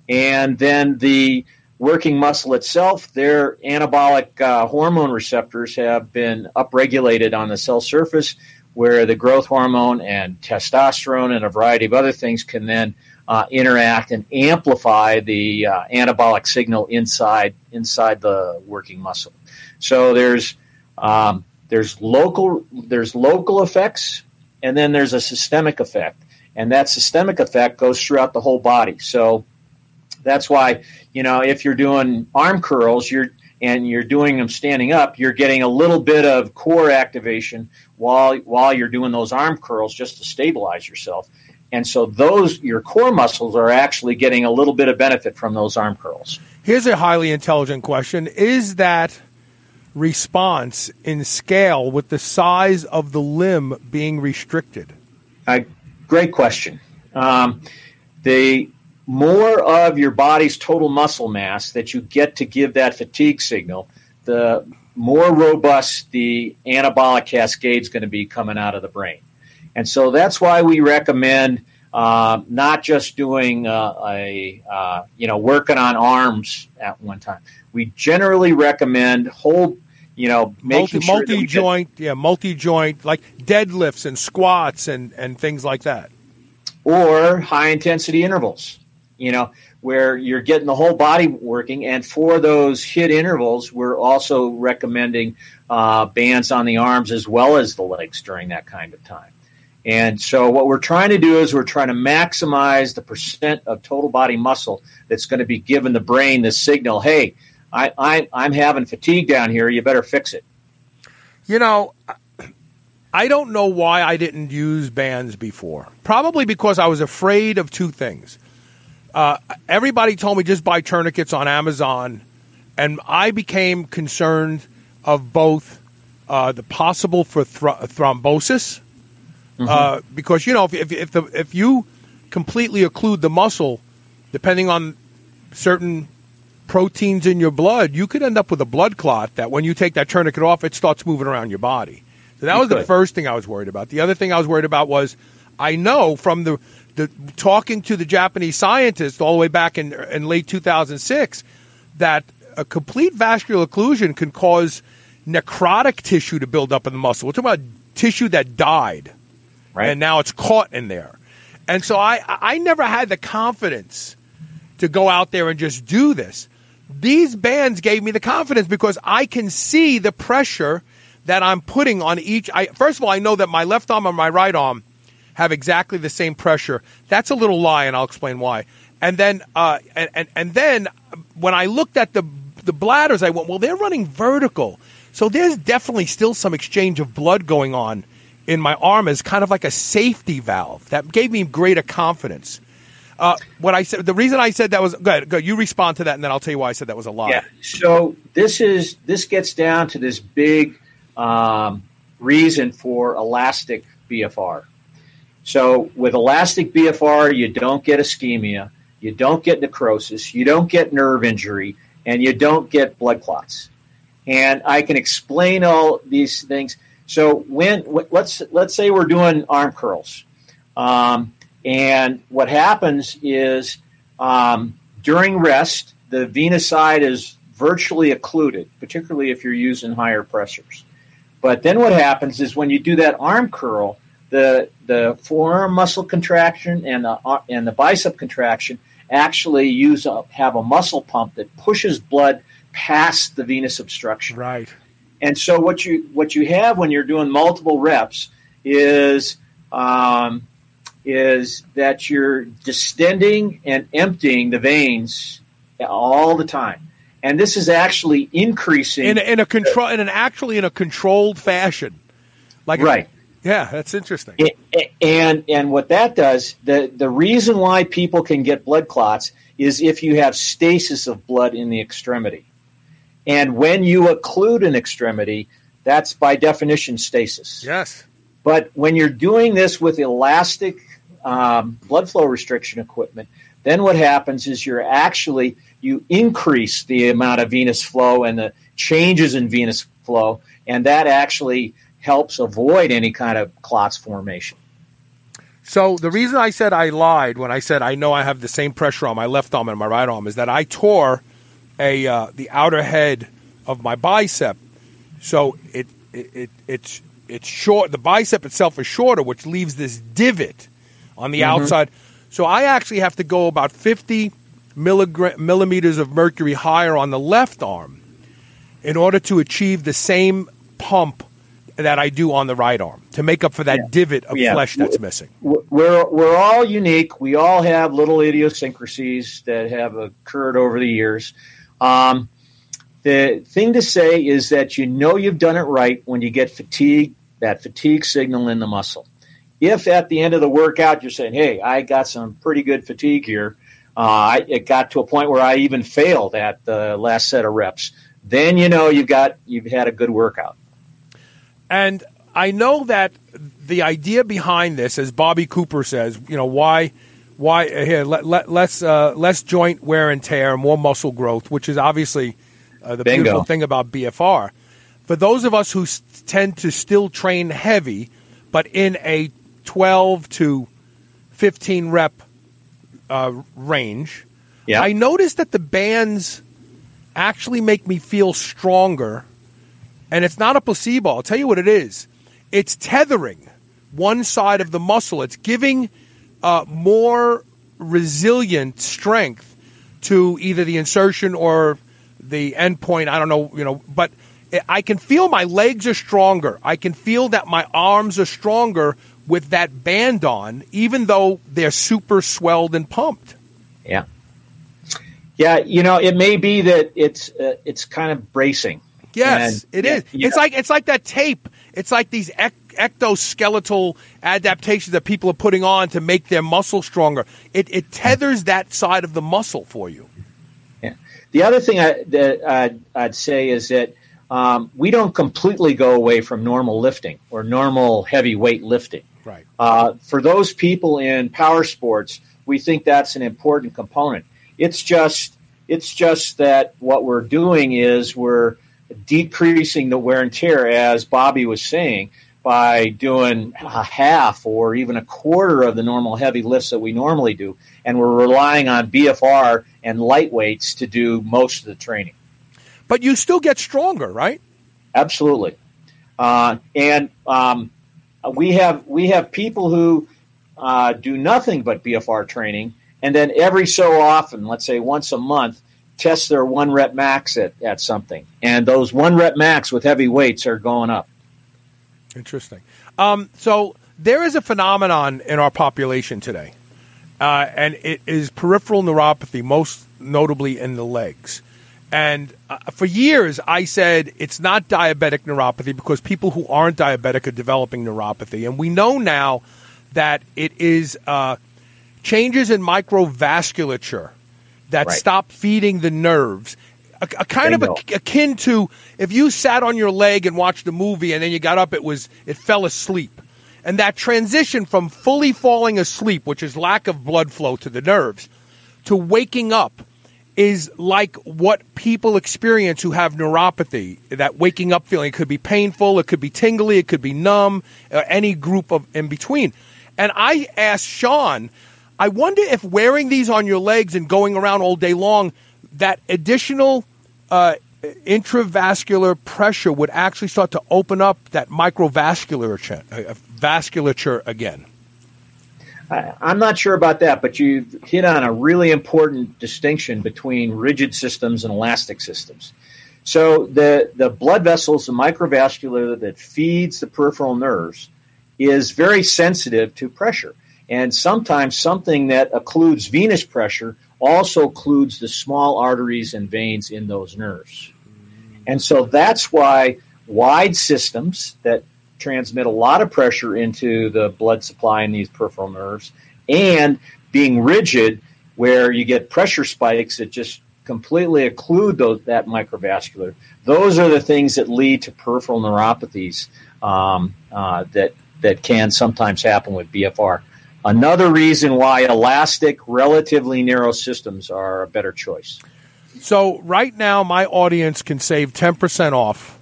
and then the working muscle itself, their anabolic uh, hormone receptors have been upregulated on the cell surface, where the growth hormone and testosterone and a variety of other things can then uh, interact and amplify the uh, anabolic signal inside inside the working muscle. So there's um, there's local there's local effects, and then there's a systemic effect, and that systemic effect goes throughout the whole body. So that's why, you know, if you're doing arm curls, you're and you're doing them standing up, you're getting a little bit of core activation while while you're doing those arm curls just to stabilize yourself. And so those your core muscles are actually getting a little bit of benefit from those arm curls. Here's a highly intelligent question. Is that response in scale with the size of the limb being restricted? Uh, great question. Um, the more of your body's total muscle mass that you get to give that fatigue signal, the more robust the anabolic cascade is going to be coming out of the brain. And so that's why we recommend uh, not just doing uh, a, uh, you know, working on arms at one time. We generally recommend whole, you know, making multi, multi joint, yeah, multi joint, like deadlifts and squats and, and things like that. Or high intensity intervals you know, where you're getting the whole body working. And for those HIIT intervals, we're also recommending uh, bands on the arms as well as the legs during that kind of time. And so, what we're trying to do is we're trying to maximize the percent of total body muscle that's going to be giving the brain the signal hey, I, I, I'm having fatigue down here, you better fix it. You know, I don't know why I didn't use bands before. Probably because I was afraid of two things. Uh, everybody told me just buy tourniquets on Amazon, and I became concerned of both uh, the possible for thr- thrombosis mm-hmm. uh, because you know if, if, if the if you completely occlude the muscle, depending on certain proteins in your blood, you could end up with a blood clot that when you take that tourniquet off, it starts moving around your body. So that you was could. the first thing I was worried about. The other thing I was worried about was I know from the, the talking to the Japanese scientists all the way back in, in late 2006 that a complete vascular occlusion can cause necrotic tissue to build up in the muscle. We're talking about tissue that died, right. and now it's caught in there. And so I, I never had the confidence to go out there and just do this. These bands gave me the confidence because I can see the pressure that I'm putting on each. I, first of all, I know that my left arm and my right arm have exactly the same pressure. That's a little lie, and I'll explain why. And then, uh, and, and, and then when I looked at the the bladders, I went, well, they're running vertical, so there's definitely still some exchange of blood going on in my arm as kind of like a safety valve. That gave me greater confidence. Uh, what I said, the reason I said that was good. You respond to that, and then I'll tell you why I said that was a lie. Yeah. So this is this gets down to this big um, reason for elastic BFR. So with elastic BFR, you don't get ischemia, you don't get necrosis, you don't get nerve injury, and you don't get blood clots. And I can explain all these things. So when let's let's say we're doing arm curls, um, and what happens is um, during rest, the venous side is virtually occluded, particularly if you're using higher pressures. But then what happens is when you do that arm curl, the the forearm muscle contraction and the uh, and the bicep contraction actually use a, have a muscle pump that pushes blood past the venous obstruction. Right. And so what you what you have when you're doing multiple reps is um, is that you're distending and emptying the veins all the time, and this is actually increasing in a, in a control in an actually in a controlled fashion, like right. Yeah, that's interesting. and and what that does the the reason why people can get blood clots is if you have stasis of blood in the extremity, and when you occlude an extremity, that's by definition stasis. Yes. But when you're doing this with elastic um, blood flow restriction equipment, then what happens is you're actually you increase the amount of venous flow and the changes in venous flow, and that actually helps avoid any kind of clots formation. So the reason I said I lied when I said I know I have the same pressure on my left arm and my right arm is that I tore a uh, the outer head of my bicep, so it, it, it it's it's short. The bicep itself is shorter, which leaves this divot on the mm-hmm. outside. So I actually have to go about 50 milligram, millimeters of mercury higher on the left arm in order to achieve the same pump that I do on the right arm to make up for that yeah. divot of yeah. flesh that's missing. We're we're all unique. We all have little idiosyncrasies that have occurred over the years. Um, the thing to say is that you know you've done it right when you get fatigue, that fatigue signal in the muscle. If at the end of the workout you're saying, "Hey, I got some pretty good fatigue here," uh, I, it got to a point where I even failed at the last set of reps. Then you know you've got you've had a good workout. And I know that the idea behind this, as Bobby Cooper says, you know, why why here let, let, less uh, less joint wear and tear, more muscle growth, which is obviously uh, the Bingo. beautiful thing about BFR. For those of us who s- tend to still train heavy, but in a 12 to 15 rep uh, range, yeah. I noticed that the bands actually make me feel stronger. And it's not a placebo. I'll tell you what it is. It's tethering one side of the muscle. It's giving uh, more resilient strength to either the insertion or the endpoint. I don't know, you know, but I can feel my legs are stronger. I can feel that my arms are stronger with that band on, even though they're super swelled and pumped. Yeah. Yeah, you know, it may be that it's uh, it's kind of bracing. Yes, and, it is. Yeah, it's like it's like that tape. It's like these ectoskeletal adaptations that people are putting on to make their muscle stronger. It, it tethers that side of the muscle for you. Yeah. The other thing I, that I'd, I'd say is that um, we don't completely go away from normal lifting or normal heavy weight lifting. Right. Uh, for those people in power sports, we think that's an important component. It's just it's just that what we're doing is we're decreasing the wear and tear, as Bobby was saying, by doing a half or even a quarter of the normal heavy lifts that we normally do, and we're relying on BFR and lightweights to do most of the training. But you still get stronger, right? Absolutely, uh, and um, we have we have people who uh, do nothing but BFR training, and then every so often, let's say once a month, test their one rep max at, at something, and those one rep max with heavy weights are going up. Interesting. Um, so there is a phenomenon in our population today, uh, and it is peripheral neuropathy, most notably in the legs. And uh, for years, I said it's not diabetic neuropathy because people who aren't diabetic are developing neuropathy. And we know now that it is uh, changes in microvasculature that Right. stop feeding the nerves. A, a kind of a, akin to if you sat on your leg and watched a movie and then you got up, it was it fell asleep. And that transition from fully falling asleep, which is lack of blood flow to the nerves, to waking up is like what people experience who have neuropathy. That waking up feeling it could be painful, it could be tingly, it could be numb, uh, any group of in between. And I asked Sean, I wonder if wearing these on your legs and going around all day long, that additional uh, intravascular pressure would actually start to open up that microvasculature uh, vasculature again. I'm not sure about that, but you hit on a really important distinction between rigid systems and elastic systems. So the the blood vessels, the microvascular that feeds the peripheral nerves, is very sensitive to pressure, and sometimes something that occludes venous pressure also occludes the small arteries and veins in those nerves. And so that's why wide systems that transmit a lot of pressure into the blood supply in these peripheral nerves and being rigid where you get pressure spikes that just completely occlude those, that microvascular. Those are the things that lead to peripheral neuropathies um, uh, that that can sometimes happen with BFR. Another reason why elastic, relatively narrow systems are a better choice. So right now, my audience can save 10% off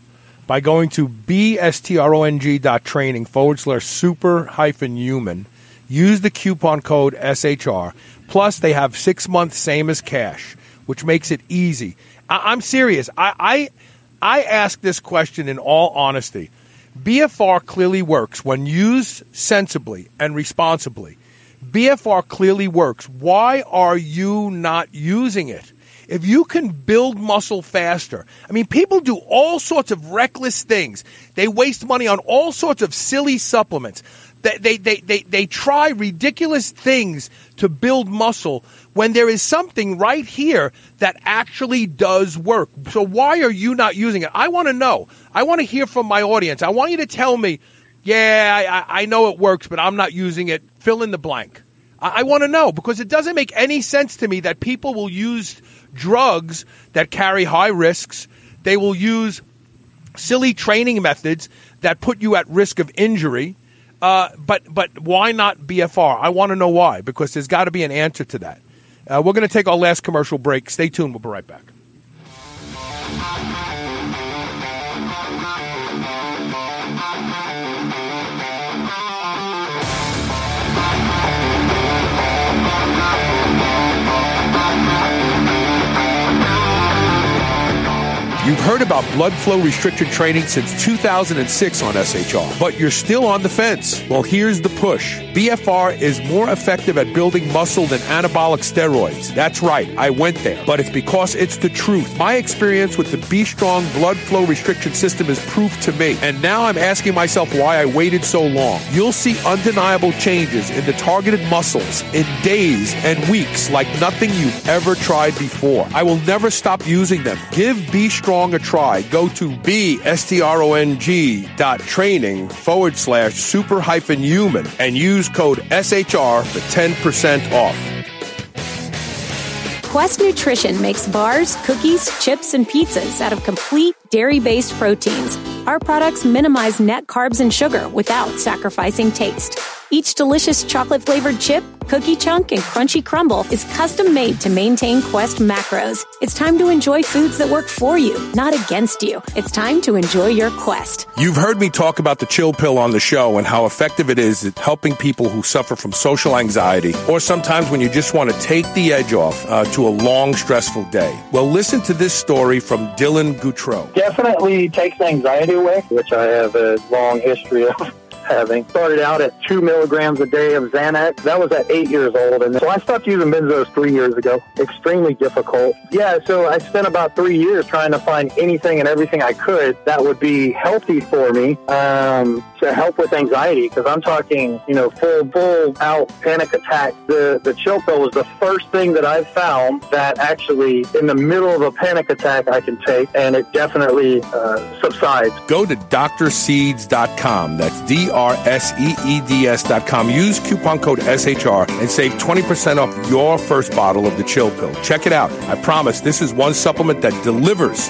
by going to bstrong.training forward slash super hyphen human. Use the coupon code SHR. Plus, they have six months same as cash, which makes it easy. I- I'm serious. I-, I I ask this question in all honesty. BFR clearly works when used sensibly and responsibly. BFR clearly works. Why are you not using it? If you can build muscle faster, I mean, people do all sorts of reckless things. They waste money on all sorts of silly supplements. They, they, they, they, they try ridiculous things to build muscle when there is something right here that actually does work. So why are you not using it? I want to know. I want to hear from my audience. I want you to tell me, yeah, I, I- know it works, but I'm not using it. Fill in the blank. I, I want to know because it doesn't make any sense to me that people will use drugs that carry high risks. They will use silly training methods that put you at risk of injury. Uh, but but why not BFR? I want to know why because there's got to be an answer to that. Uh, we're going to take our last commercial break. Stay tuned. We'll be right back. Heard about blood flow restriction training since 2006 on SHR, but you're still on the fence. Well, here's the push. BFR is more effective at building muscle than anabolic steroids. That's right, I went there, but it's because it's the truth. My experience with the B Strong blood flow restriction system is proof to me, and now I'm asking myself why I waited so long. You'll see undeniable changes in the targeted muscles in days and weeks like nothing you've ever tried before. I will never stop using them. Give B Strong a try. Go to bstrong dot training forward slash super hyphen human and use code SHR for 10% off. Quest Nutrition makes bars, cookies, chips, and pizzas out of complete dairy based proteins Our products minimize net carbs and sugar without sacrificing taste. Each delicious chocolate flavored chip, cookie chunk, and crunchy crumble is custom made to maintain Quest macros. It's time to enjoy foods that work for you, not against you. It's time to enjoy your Quest. You've heard me talk about the chill pill on the show and how effective it is at helping people who suffer from social anxiety or sometimes when you just want to take the edge off uh, to a long, stressful day. Well, listen to this story from Dylan Goutreau. Definitely takes anxiety away, which I have a long history of having. Started out at two milligrams a day of Xanax. That was at eight years old. And so I stopped using benzos three years ago. Extremely difficult. Yeah, so I spent about three years trying to find anything and everything I could that would be healthy for me um, to help with anxiety. Because I'm talking, you know, full, full out panic attack. The, the chill pill was the first thing that I found that actually in the middle of a panic attack I can take and it definitely uh, subsides. Go to drseeds.com. That's D R S E E D S dot com. Use coupon code SHR and save 20% off your first bottle of the chill pill. Check it out. I promise this is one supplement that delivers.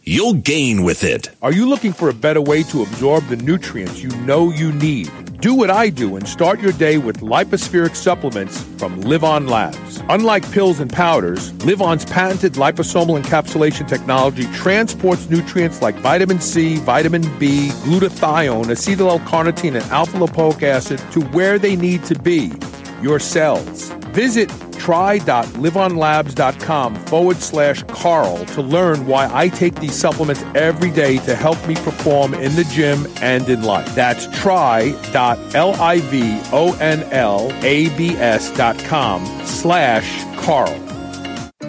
you'll gain with it. Are you looking for a better way to absorb the nutrients you know you need? Do what I do and start your day with lipospheric supplements from Livon Labs. Unlike pills and powders, Livon's patented liposomal encapsulation technology transports nutrients like vitamin C, vitamin B, glutathione, acetyl L-carnitine, and alpha lipoic acid to where they need to be your cells. Visit try.livonlabs.com forward slash Carl to learn why I take these supplements every day to help me perform in the gym and in life. That's try.livonlabs.com slash Carl.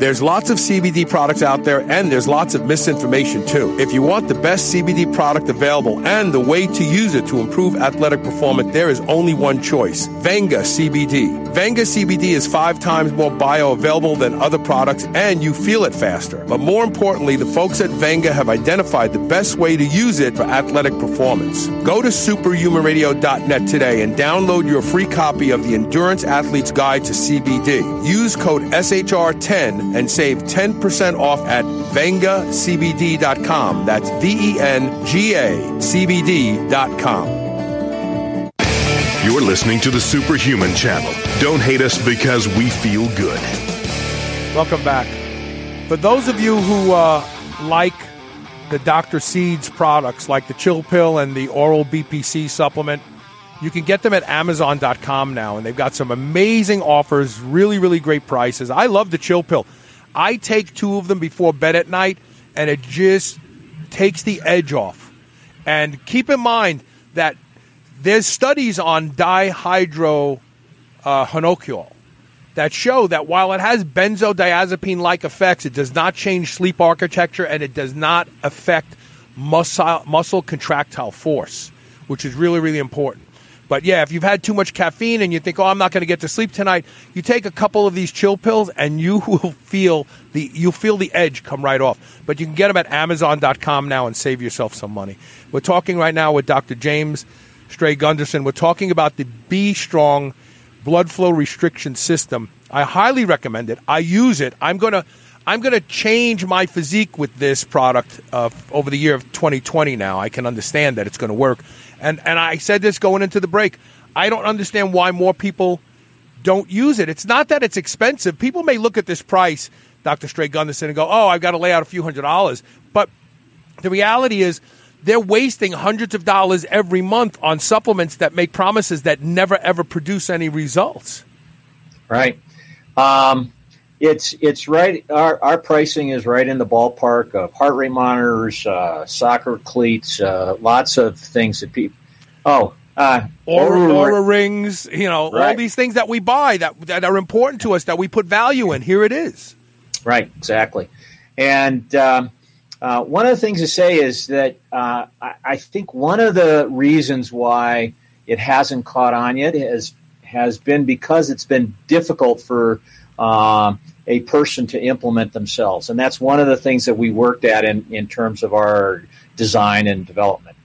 There's lots of CBD products out there and there's lots of misinformation too. If you want the best CBD product available and the way to use it to improve athletic performance, there is only one choice. Venga CBD. Venga CBD is five times more bioavailable than other products and you feel it faster. But more importantly, the folks at Venga have identified the best way to use it for athletic performance. Go to superhumanradio.net today and download your free copy of the Endurance Athlete's Guide to CBD. Use code SHR10 and save 10% off at vengacbd.com. That's V E N G A C B D.com. You're listening to the Superhuman Channel. Don't hate us because we feel good. Welcome back. For those of you who uh, like the Dr. Seeds products, like the Chill Pill and the Oral BPC supplement, you can get them at Amazon.com now, and they've got some amazing offers, really, really great prices. I love the Chill Pill. I take two of them before bed at night, and it just takes the edge off. And keep in mind that there's studies on dihydro uh, that show that while it has benzodiazepine like effects, it does not change sleep architecture and it does not affect muscle, muscle contractile force, which is really, really important. But yeah, if you've had too much caffeine and you think, "Oh, I'm not going to get to sleep tonight," you take a couple of these chill pills and you [LAUGHS] will feel the you'll feel the edge come right off. But you can get them at Amazon.com now and save yourself some money. We're talking right now with Dr. James Stray Gunderson. We're talking about the B Strong blood flow restriction system. I highly recommend it. I use it. I'm going to I'm going to change my physique with this product uh, over the year of 2020 now. I can understand that it's going to work. And, and I said this going into the break. I don't understand why more people don't use it. It's not that it's expensive. People may look at this price, Dr. Stray Gunderson, and go, oh, I've got to lay out a few hundred dollars. But the reality is, they're wasting hundreds of dollars every month on supplements that make promises that never ever produce any results. Right. Um, it's it's right. Our, our pricing is right in the ballpark of heart rate monitors, uh, soccer cleats, uh, lots of things that people. Oh, uh, Oura, Oura rings, you know, right. all these things that we buy that that are important to us that we put value in. Here it is. Right. Exactly. And um, uh, one of the things to say is that uh, I, I think one of the reasons why it hasn't caught on yet has has been because it's been difficult for uh, a person to implement themselves. And that's one of the things that we worked at in, in terms of our design and development.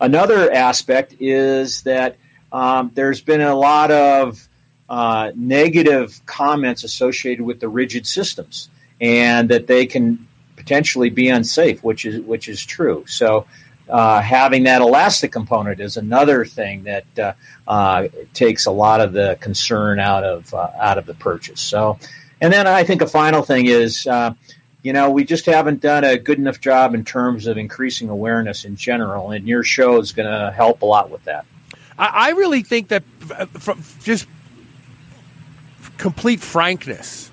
Another aspect is that um, there's been a lot of uh, negative comments associated with the rigid systems and that they can potentially be unsafe, which is which is true. So uh, having that elastic component is another thing that uh, uh, takes a lot of the concern out of uh, out of the purchase. So, and then I think a final thing is, uh, you know, we just haven't done a good enough job in terms of increasing awareness in general, and your show is going to help a lot with that. I, I really think that, from just complete frankness.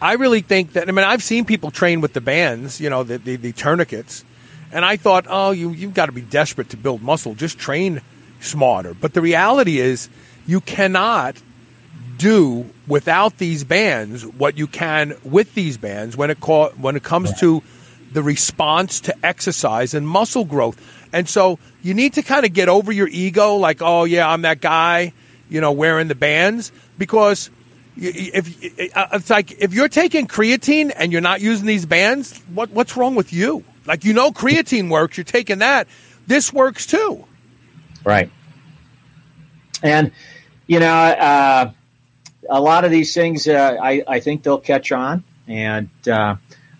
I really think that I mean I've seen people train with the bands, you know, the, the, the tourniquets, and I thought, oh, you you've got to be desperate to build muscle. Just train smarter. But the reality is, you cannot do without these bands what you can with these bands when it call, when it comes to the response to exercise and muscle growth. And so you need to kind of get over your ego, like, oh yeah, I'm that guy, you know, wearing the bands, because if it's like if you're taking creatine and you're not using these bands, what what's wrong with you? Like you know, creatine works. You're taking that. This works too. Right. And you know, uh, a lot of these things, uh, I I think they'll catch on, and uh,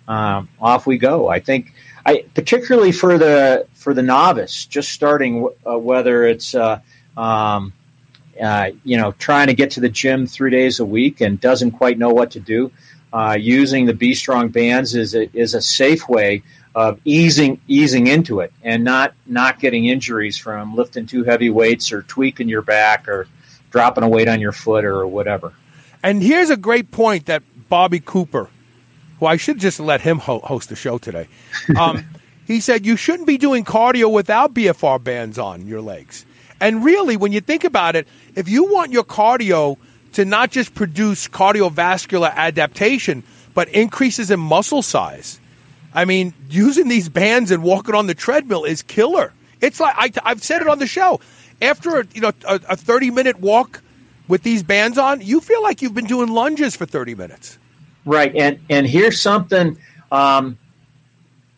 um, off we go. I think, I particularly for the for the novice, just starting, uh, whether it's uh, um, uh, you know trying to get to the gym three days a week and doesn't quite know what to do. using the B Strong bands is a, is a safe way of easing easing into it and not not getting injuries from lifting too heavy weights or tweaking your back or dropping a weight on your foot or whatever. And here's a great point that Bobby Cooper, who I should just let him ho- host the show today, um, [LAUGHS] he said you shouldn't be doing cardio without BFR bands on your legs. And really, when you think about it, if you want your cardio to not just produce cardiovascular adaptation, but increases in muscle size, I mean, using these bands and walking on the treadmill is killer. It's like I, have said it on the show. After you know a, a thirty minute walk with these bands on, you feel like you've been doing lunges for thirty minutes. Right, and and here's something. Um,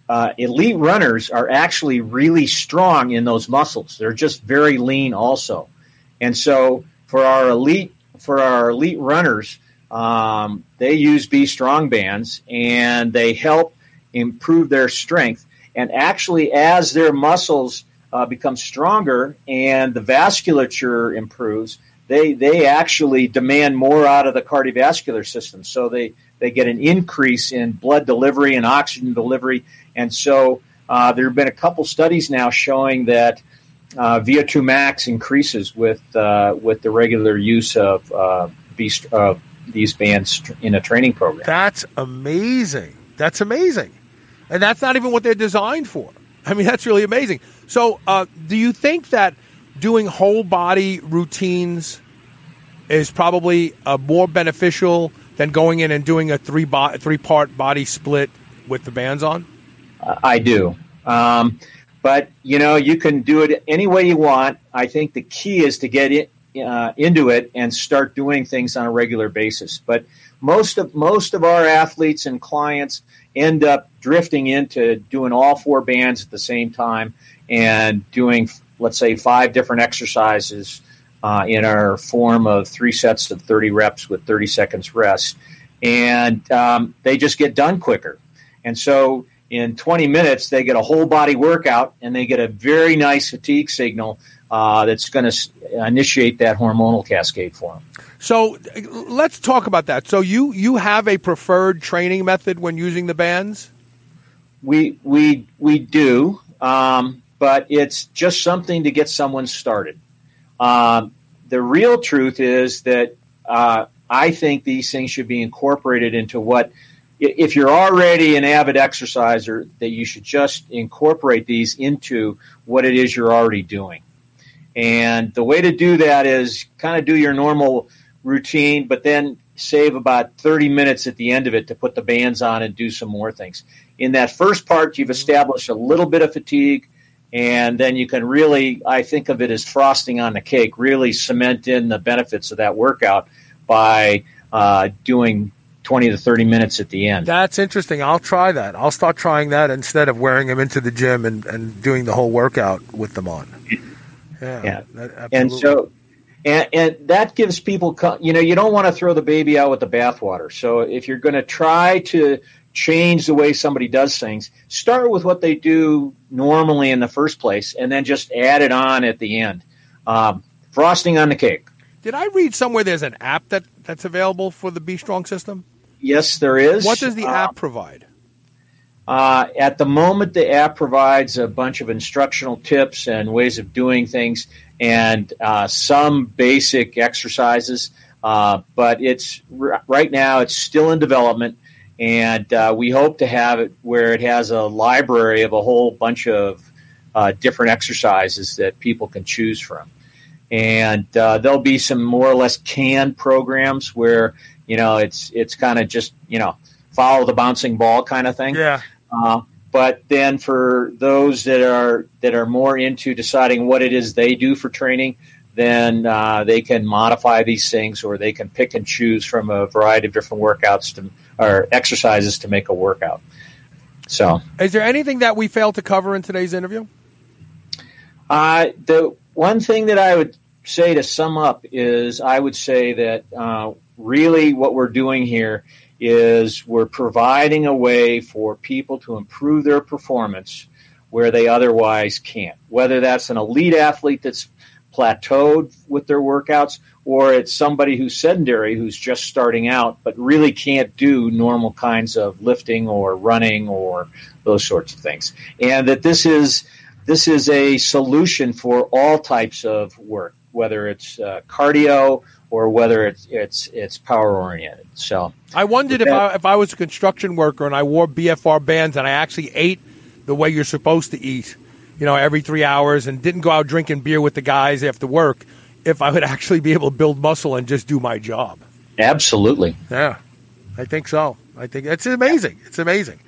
uh, elite runners are actually really strong in those muscles. They're just very lean, also, and so for our elite for our elite runners, um, they use B strong bands, and they help improve their strength. And actually, as their muscles uh, become stronger and the vasculature improves, they they actually demand more out of the cardiovascular system. So they they get an increase in blood delivery and oxygen delivery. And so uh, there have been a couple studies now showing that uh, VO2 max increases with uh, with the regular use of uh, these, these bands in a training program. That's amazing. That's amazing. And that's not even what they're designed for. I mean, that's really amazing. So, uh, do you think that doing whole body routines is probably uh, more beneficial than going in and doing a three bo- three part body split with the bands on? I do. Um, but you know, you can do it any way you want. I think the key is to get it, uh, into it and start doing things on a regular basis. But most of most of our athletes and clients end up drifting into doing all four bands at the same time and doing, let's say, five different exercises uh, in our form of three sets of 30 reps with 30 seconds rest. And um, they just get done quicker. And so in 20 minutes, they get a whole body workout and they get a very nice fatigue signal uh, that's going to initiate that hormonal cascade for them. So let's talk about that. So you you have a preferred training method when using the bands? We we we do, um, but it's just something to get someone started. Um, the real truth is that uh, I think these things should be incorporated into what. If you're already an avid exerciser, that you should just incorporate these into what it is you're already doing. And the way to do that is kind of do your normal routine, but then save about 30 minutes at the end of it to put the bands on and do some more things. In that first part, you've established a little bit of fatigue and then you can really, I think of it as frosting on the cake, really cement in the benefits of that workout by uh, doing 20 to 30 minutes at the end. That's interesting. I'll try that. I'll start trying that instead of wearing them into the gym and, and doing the whole workout with them on. Yeah. yeah. That, and so, and, and that gives people, you know, you don't want to throw the baby out with the bathwater. So if you're going to try to change the way somebody does things, start with what they do normally in the first place and then just add it on at the end. Um, frosting on the cake. Did I read somewhere there's an app that, that's available for the B Strong system? Yes, there is. What does the uh, app provide? Uh, at the moment, the app provides a bunch of instructional tips and ways of doing things, and uh, some basic exercises. Uh, but it's right now it's still in development, and uh, we hope to have it where it has a library of a whole bunch of uh, different exercises that people can choose from. And there'll be some more or less canned programs where you know, it's it's kind of just you know follow the bouncing ball kind of thing. Yeah. But then for those that are that are more into deciding what it is they do for training, then uh, they can modify these things, or they can pick and choose from a variety of different workouts to or exercises to make a workout. So, is there anything that we failed to cover in today's interview? Uh, the one thing that I would say to sum up is I would say that uh, really what we're doing here is we're providing a way for people to improve their performance where they otherwise can't. Whether that's an elite athlete that's plateaued with their workouts or it's somebody who's sedentary who's just starting out but really can't do normal kinds of lifting or running or those sorts of things. And that this is this is a solution for all types of work, whether it's uh, cardio or whether it's it's it's power oriented. So I wondered if I, if I was a construction worker and I wore BFR bands and I actually ate the way you're supposed to eat, you know, every three hours and didn't go out drinking beer with the guys after work, if I would [LAUGHS] actually be able to build muscle and just do my job. Absolutely. Yeah, I think so. I think it's amazing. It's amazing.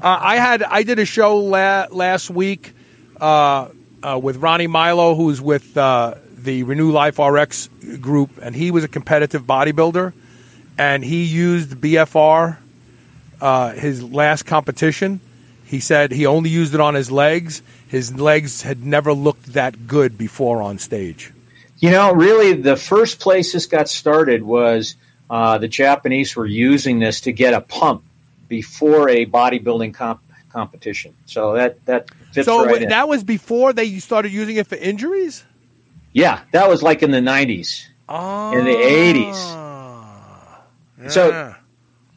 Uh, I had I did a show la- last week uh, uh, with Ronnie Milo, who's with uh, the Renew Life RX group, and he was a competitive bodybuilder, and he used BFR uh, his last competition. He said he only used it on his legs. His legs had never looked that good before on stage. You know, really, the first place this got started was uh, the Japanese were using this to get a pump before a bodybuilding comp- competition. So that that fits so right that was before they started using it for injuries. Yeah, that was like in the 90s. Oh. In the 80s. Yeah. So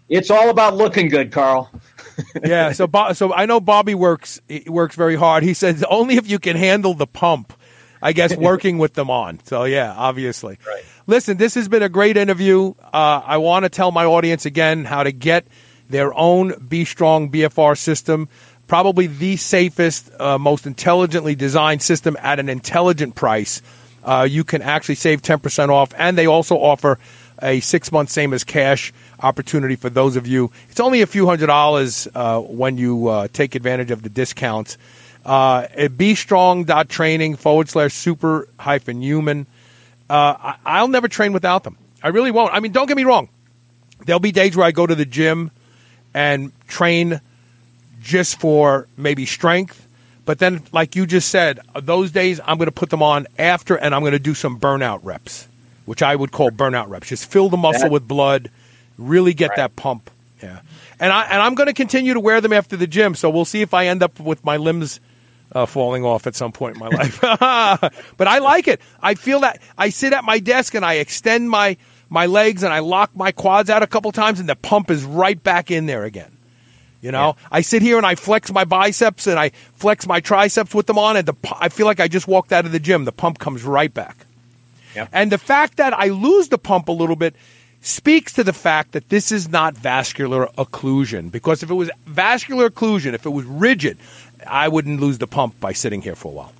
it's all about looking good, Carl. [LAUGHS] yeah, so so I know Bobby works works very hard. He says only if you can handle the pump. I guess [LAUGHS] working with them on. So yeah, obviously. Right. Listen, this has been a great interview. Uh, I want to tell my audience again how to get their own B Strong BFR system. Probably the safest, uh, most intelligently designed system at an intelligent price uh, you can actually save 10% off. And they also offer a six month same as cash opportunity for those of you. It's only a few hundred dollars uh, when you uh, take advantage of the discounts. Uh, at bstrong.training forward slash super hyphen human. Uh, I, will never train without them. I really won't. I mean, don't get me wrong. There'll be days where I go to the gym and train just for maybe strength but then, like you just said, those days I'm going to put them on after, and I'm going to do some burnout reps, which I would call burnout reps. Just fill the muscle with blood, really get right. that pump. Yeah, and I and I'm going to continue to wear them after the gym. So we'll see if I end up with my limbs uh, falling off at some point in my life. [LAUGHS] but I like it. I feel that I sit at my desk and I extend my my legs and I lock my quads out a couple times, and the pump is right back in there again. You know, yeah. I sit here and I flex my biceps and I flex my triceps with them on, and the, I feel like I just walked out of the gym. The pump comes right back. Yeah. And the fact that I lose the pump a little bit speaks to the fact that this is not vascular occlusion. Because if it was vascular occlusion, if it was rigid, I wouldn't lose the pump by sitting here for a while.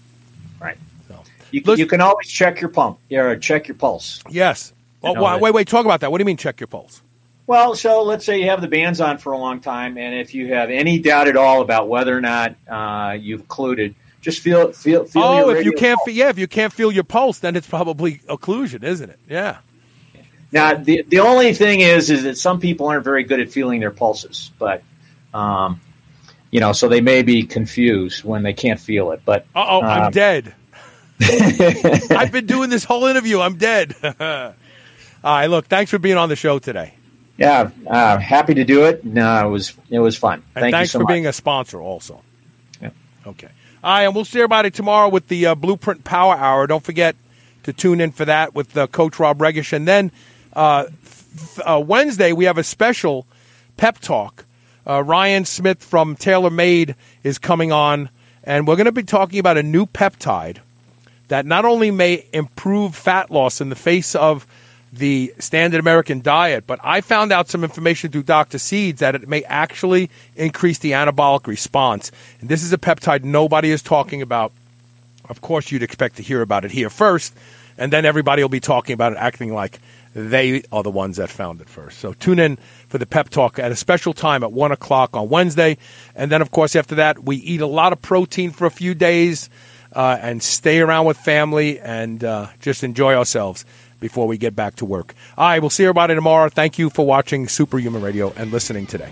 Right. So, you, you can always check your pump or check your pulse. Yes. Oh, wait, wait, talk about that. What do you mean check your pulse? Well, so let's say you have the bands on for a long time, and if you have any doubt at all about whether or not uh, you've occluded, just feel feel feel. Oh, if you can't, pulse. yeah, if you can't feel your pulse, then it's probably occlusion, isn't it? Yeah. Now, the the only thing is, is that some people aren't very good at feeling their pulses, but, um, you know, so they may be confused when they can't feel it. But oh, I'm um, dead. [LAUGHS] I've been doing this whole interview. I'm dead. [LAUGHS] All right, look, thanks for being on the show today. Yeah, uh, happy to do it. No, it was it was fun. And Thank thanks you so much for much. being a sponsor also. Yeah. Okay. All right, and we'll see everybody tomorrow with the uh, Blueprint Power Hour. Don't forget to tune in for that with uh, Coach Rob Regish. And then uh, th- uh, Wednesday, we have a special pep talk. Uh, Ryan Smith from Tailor Made is coming on, and we're going to be talking about a new peptide that not only may improve fat loss in the face of the standard American diet, but I found out some information through Dr. Seeds that it may actually increase the anabolic response. And this is a peptide nobody is talking about. Of course, you'd expect to hear about it here first, and then everybody will be talking about it, acting like they are the ones that found it first. So tune in for the pep talk at a special time at 1 o'clock on Wednesday. And then, of course, after that, we eat a lot of protein for a few days uh, and stay around with family and uh, just enjoy ourselves before we get back to work. All right, we'll see everybody tomorrow. Thank you for watching Superhuman Radio and listening today.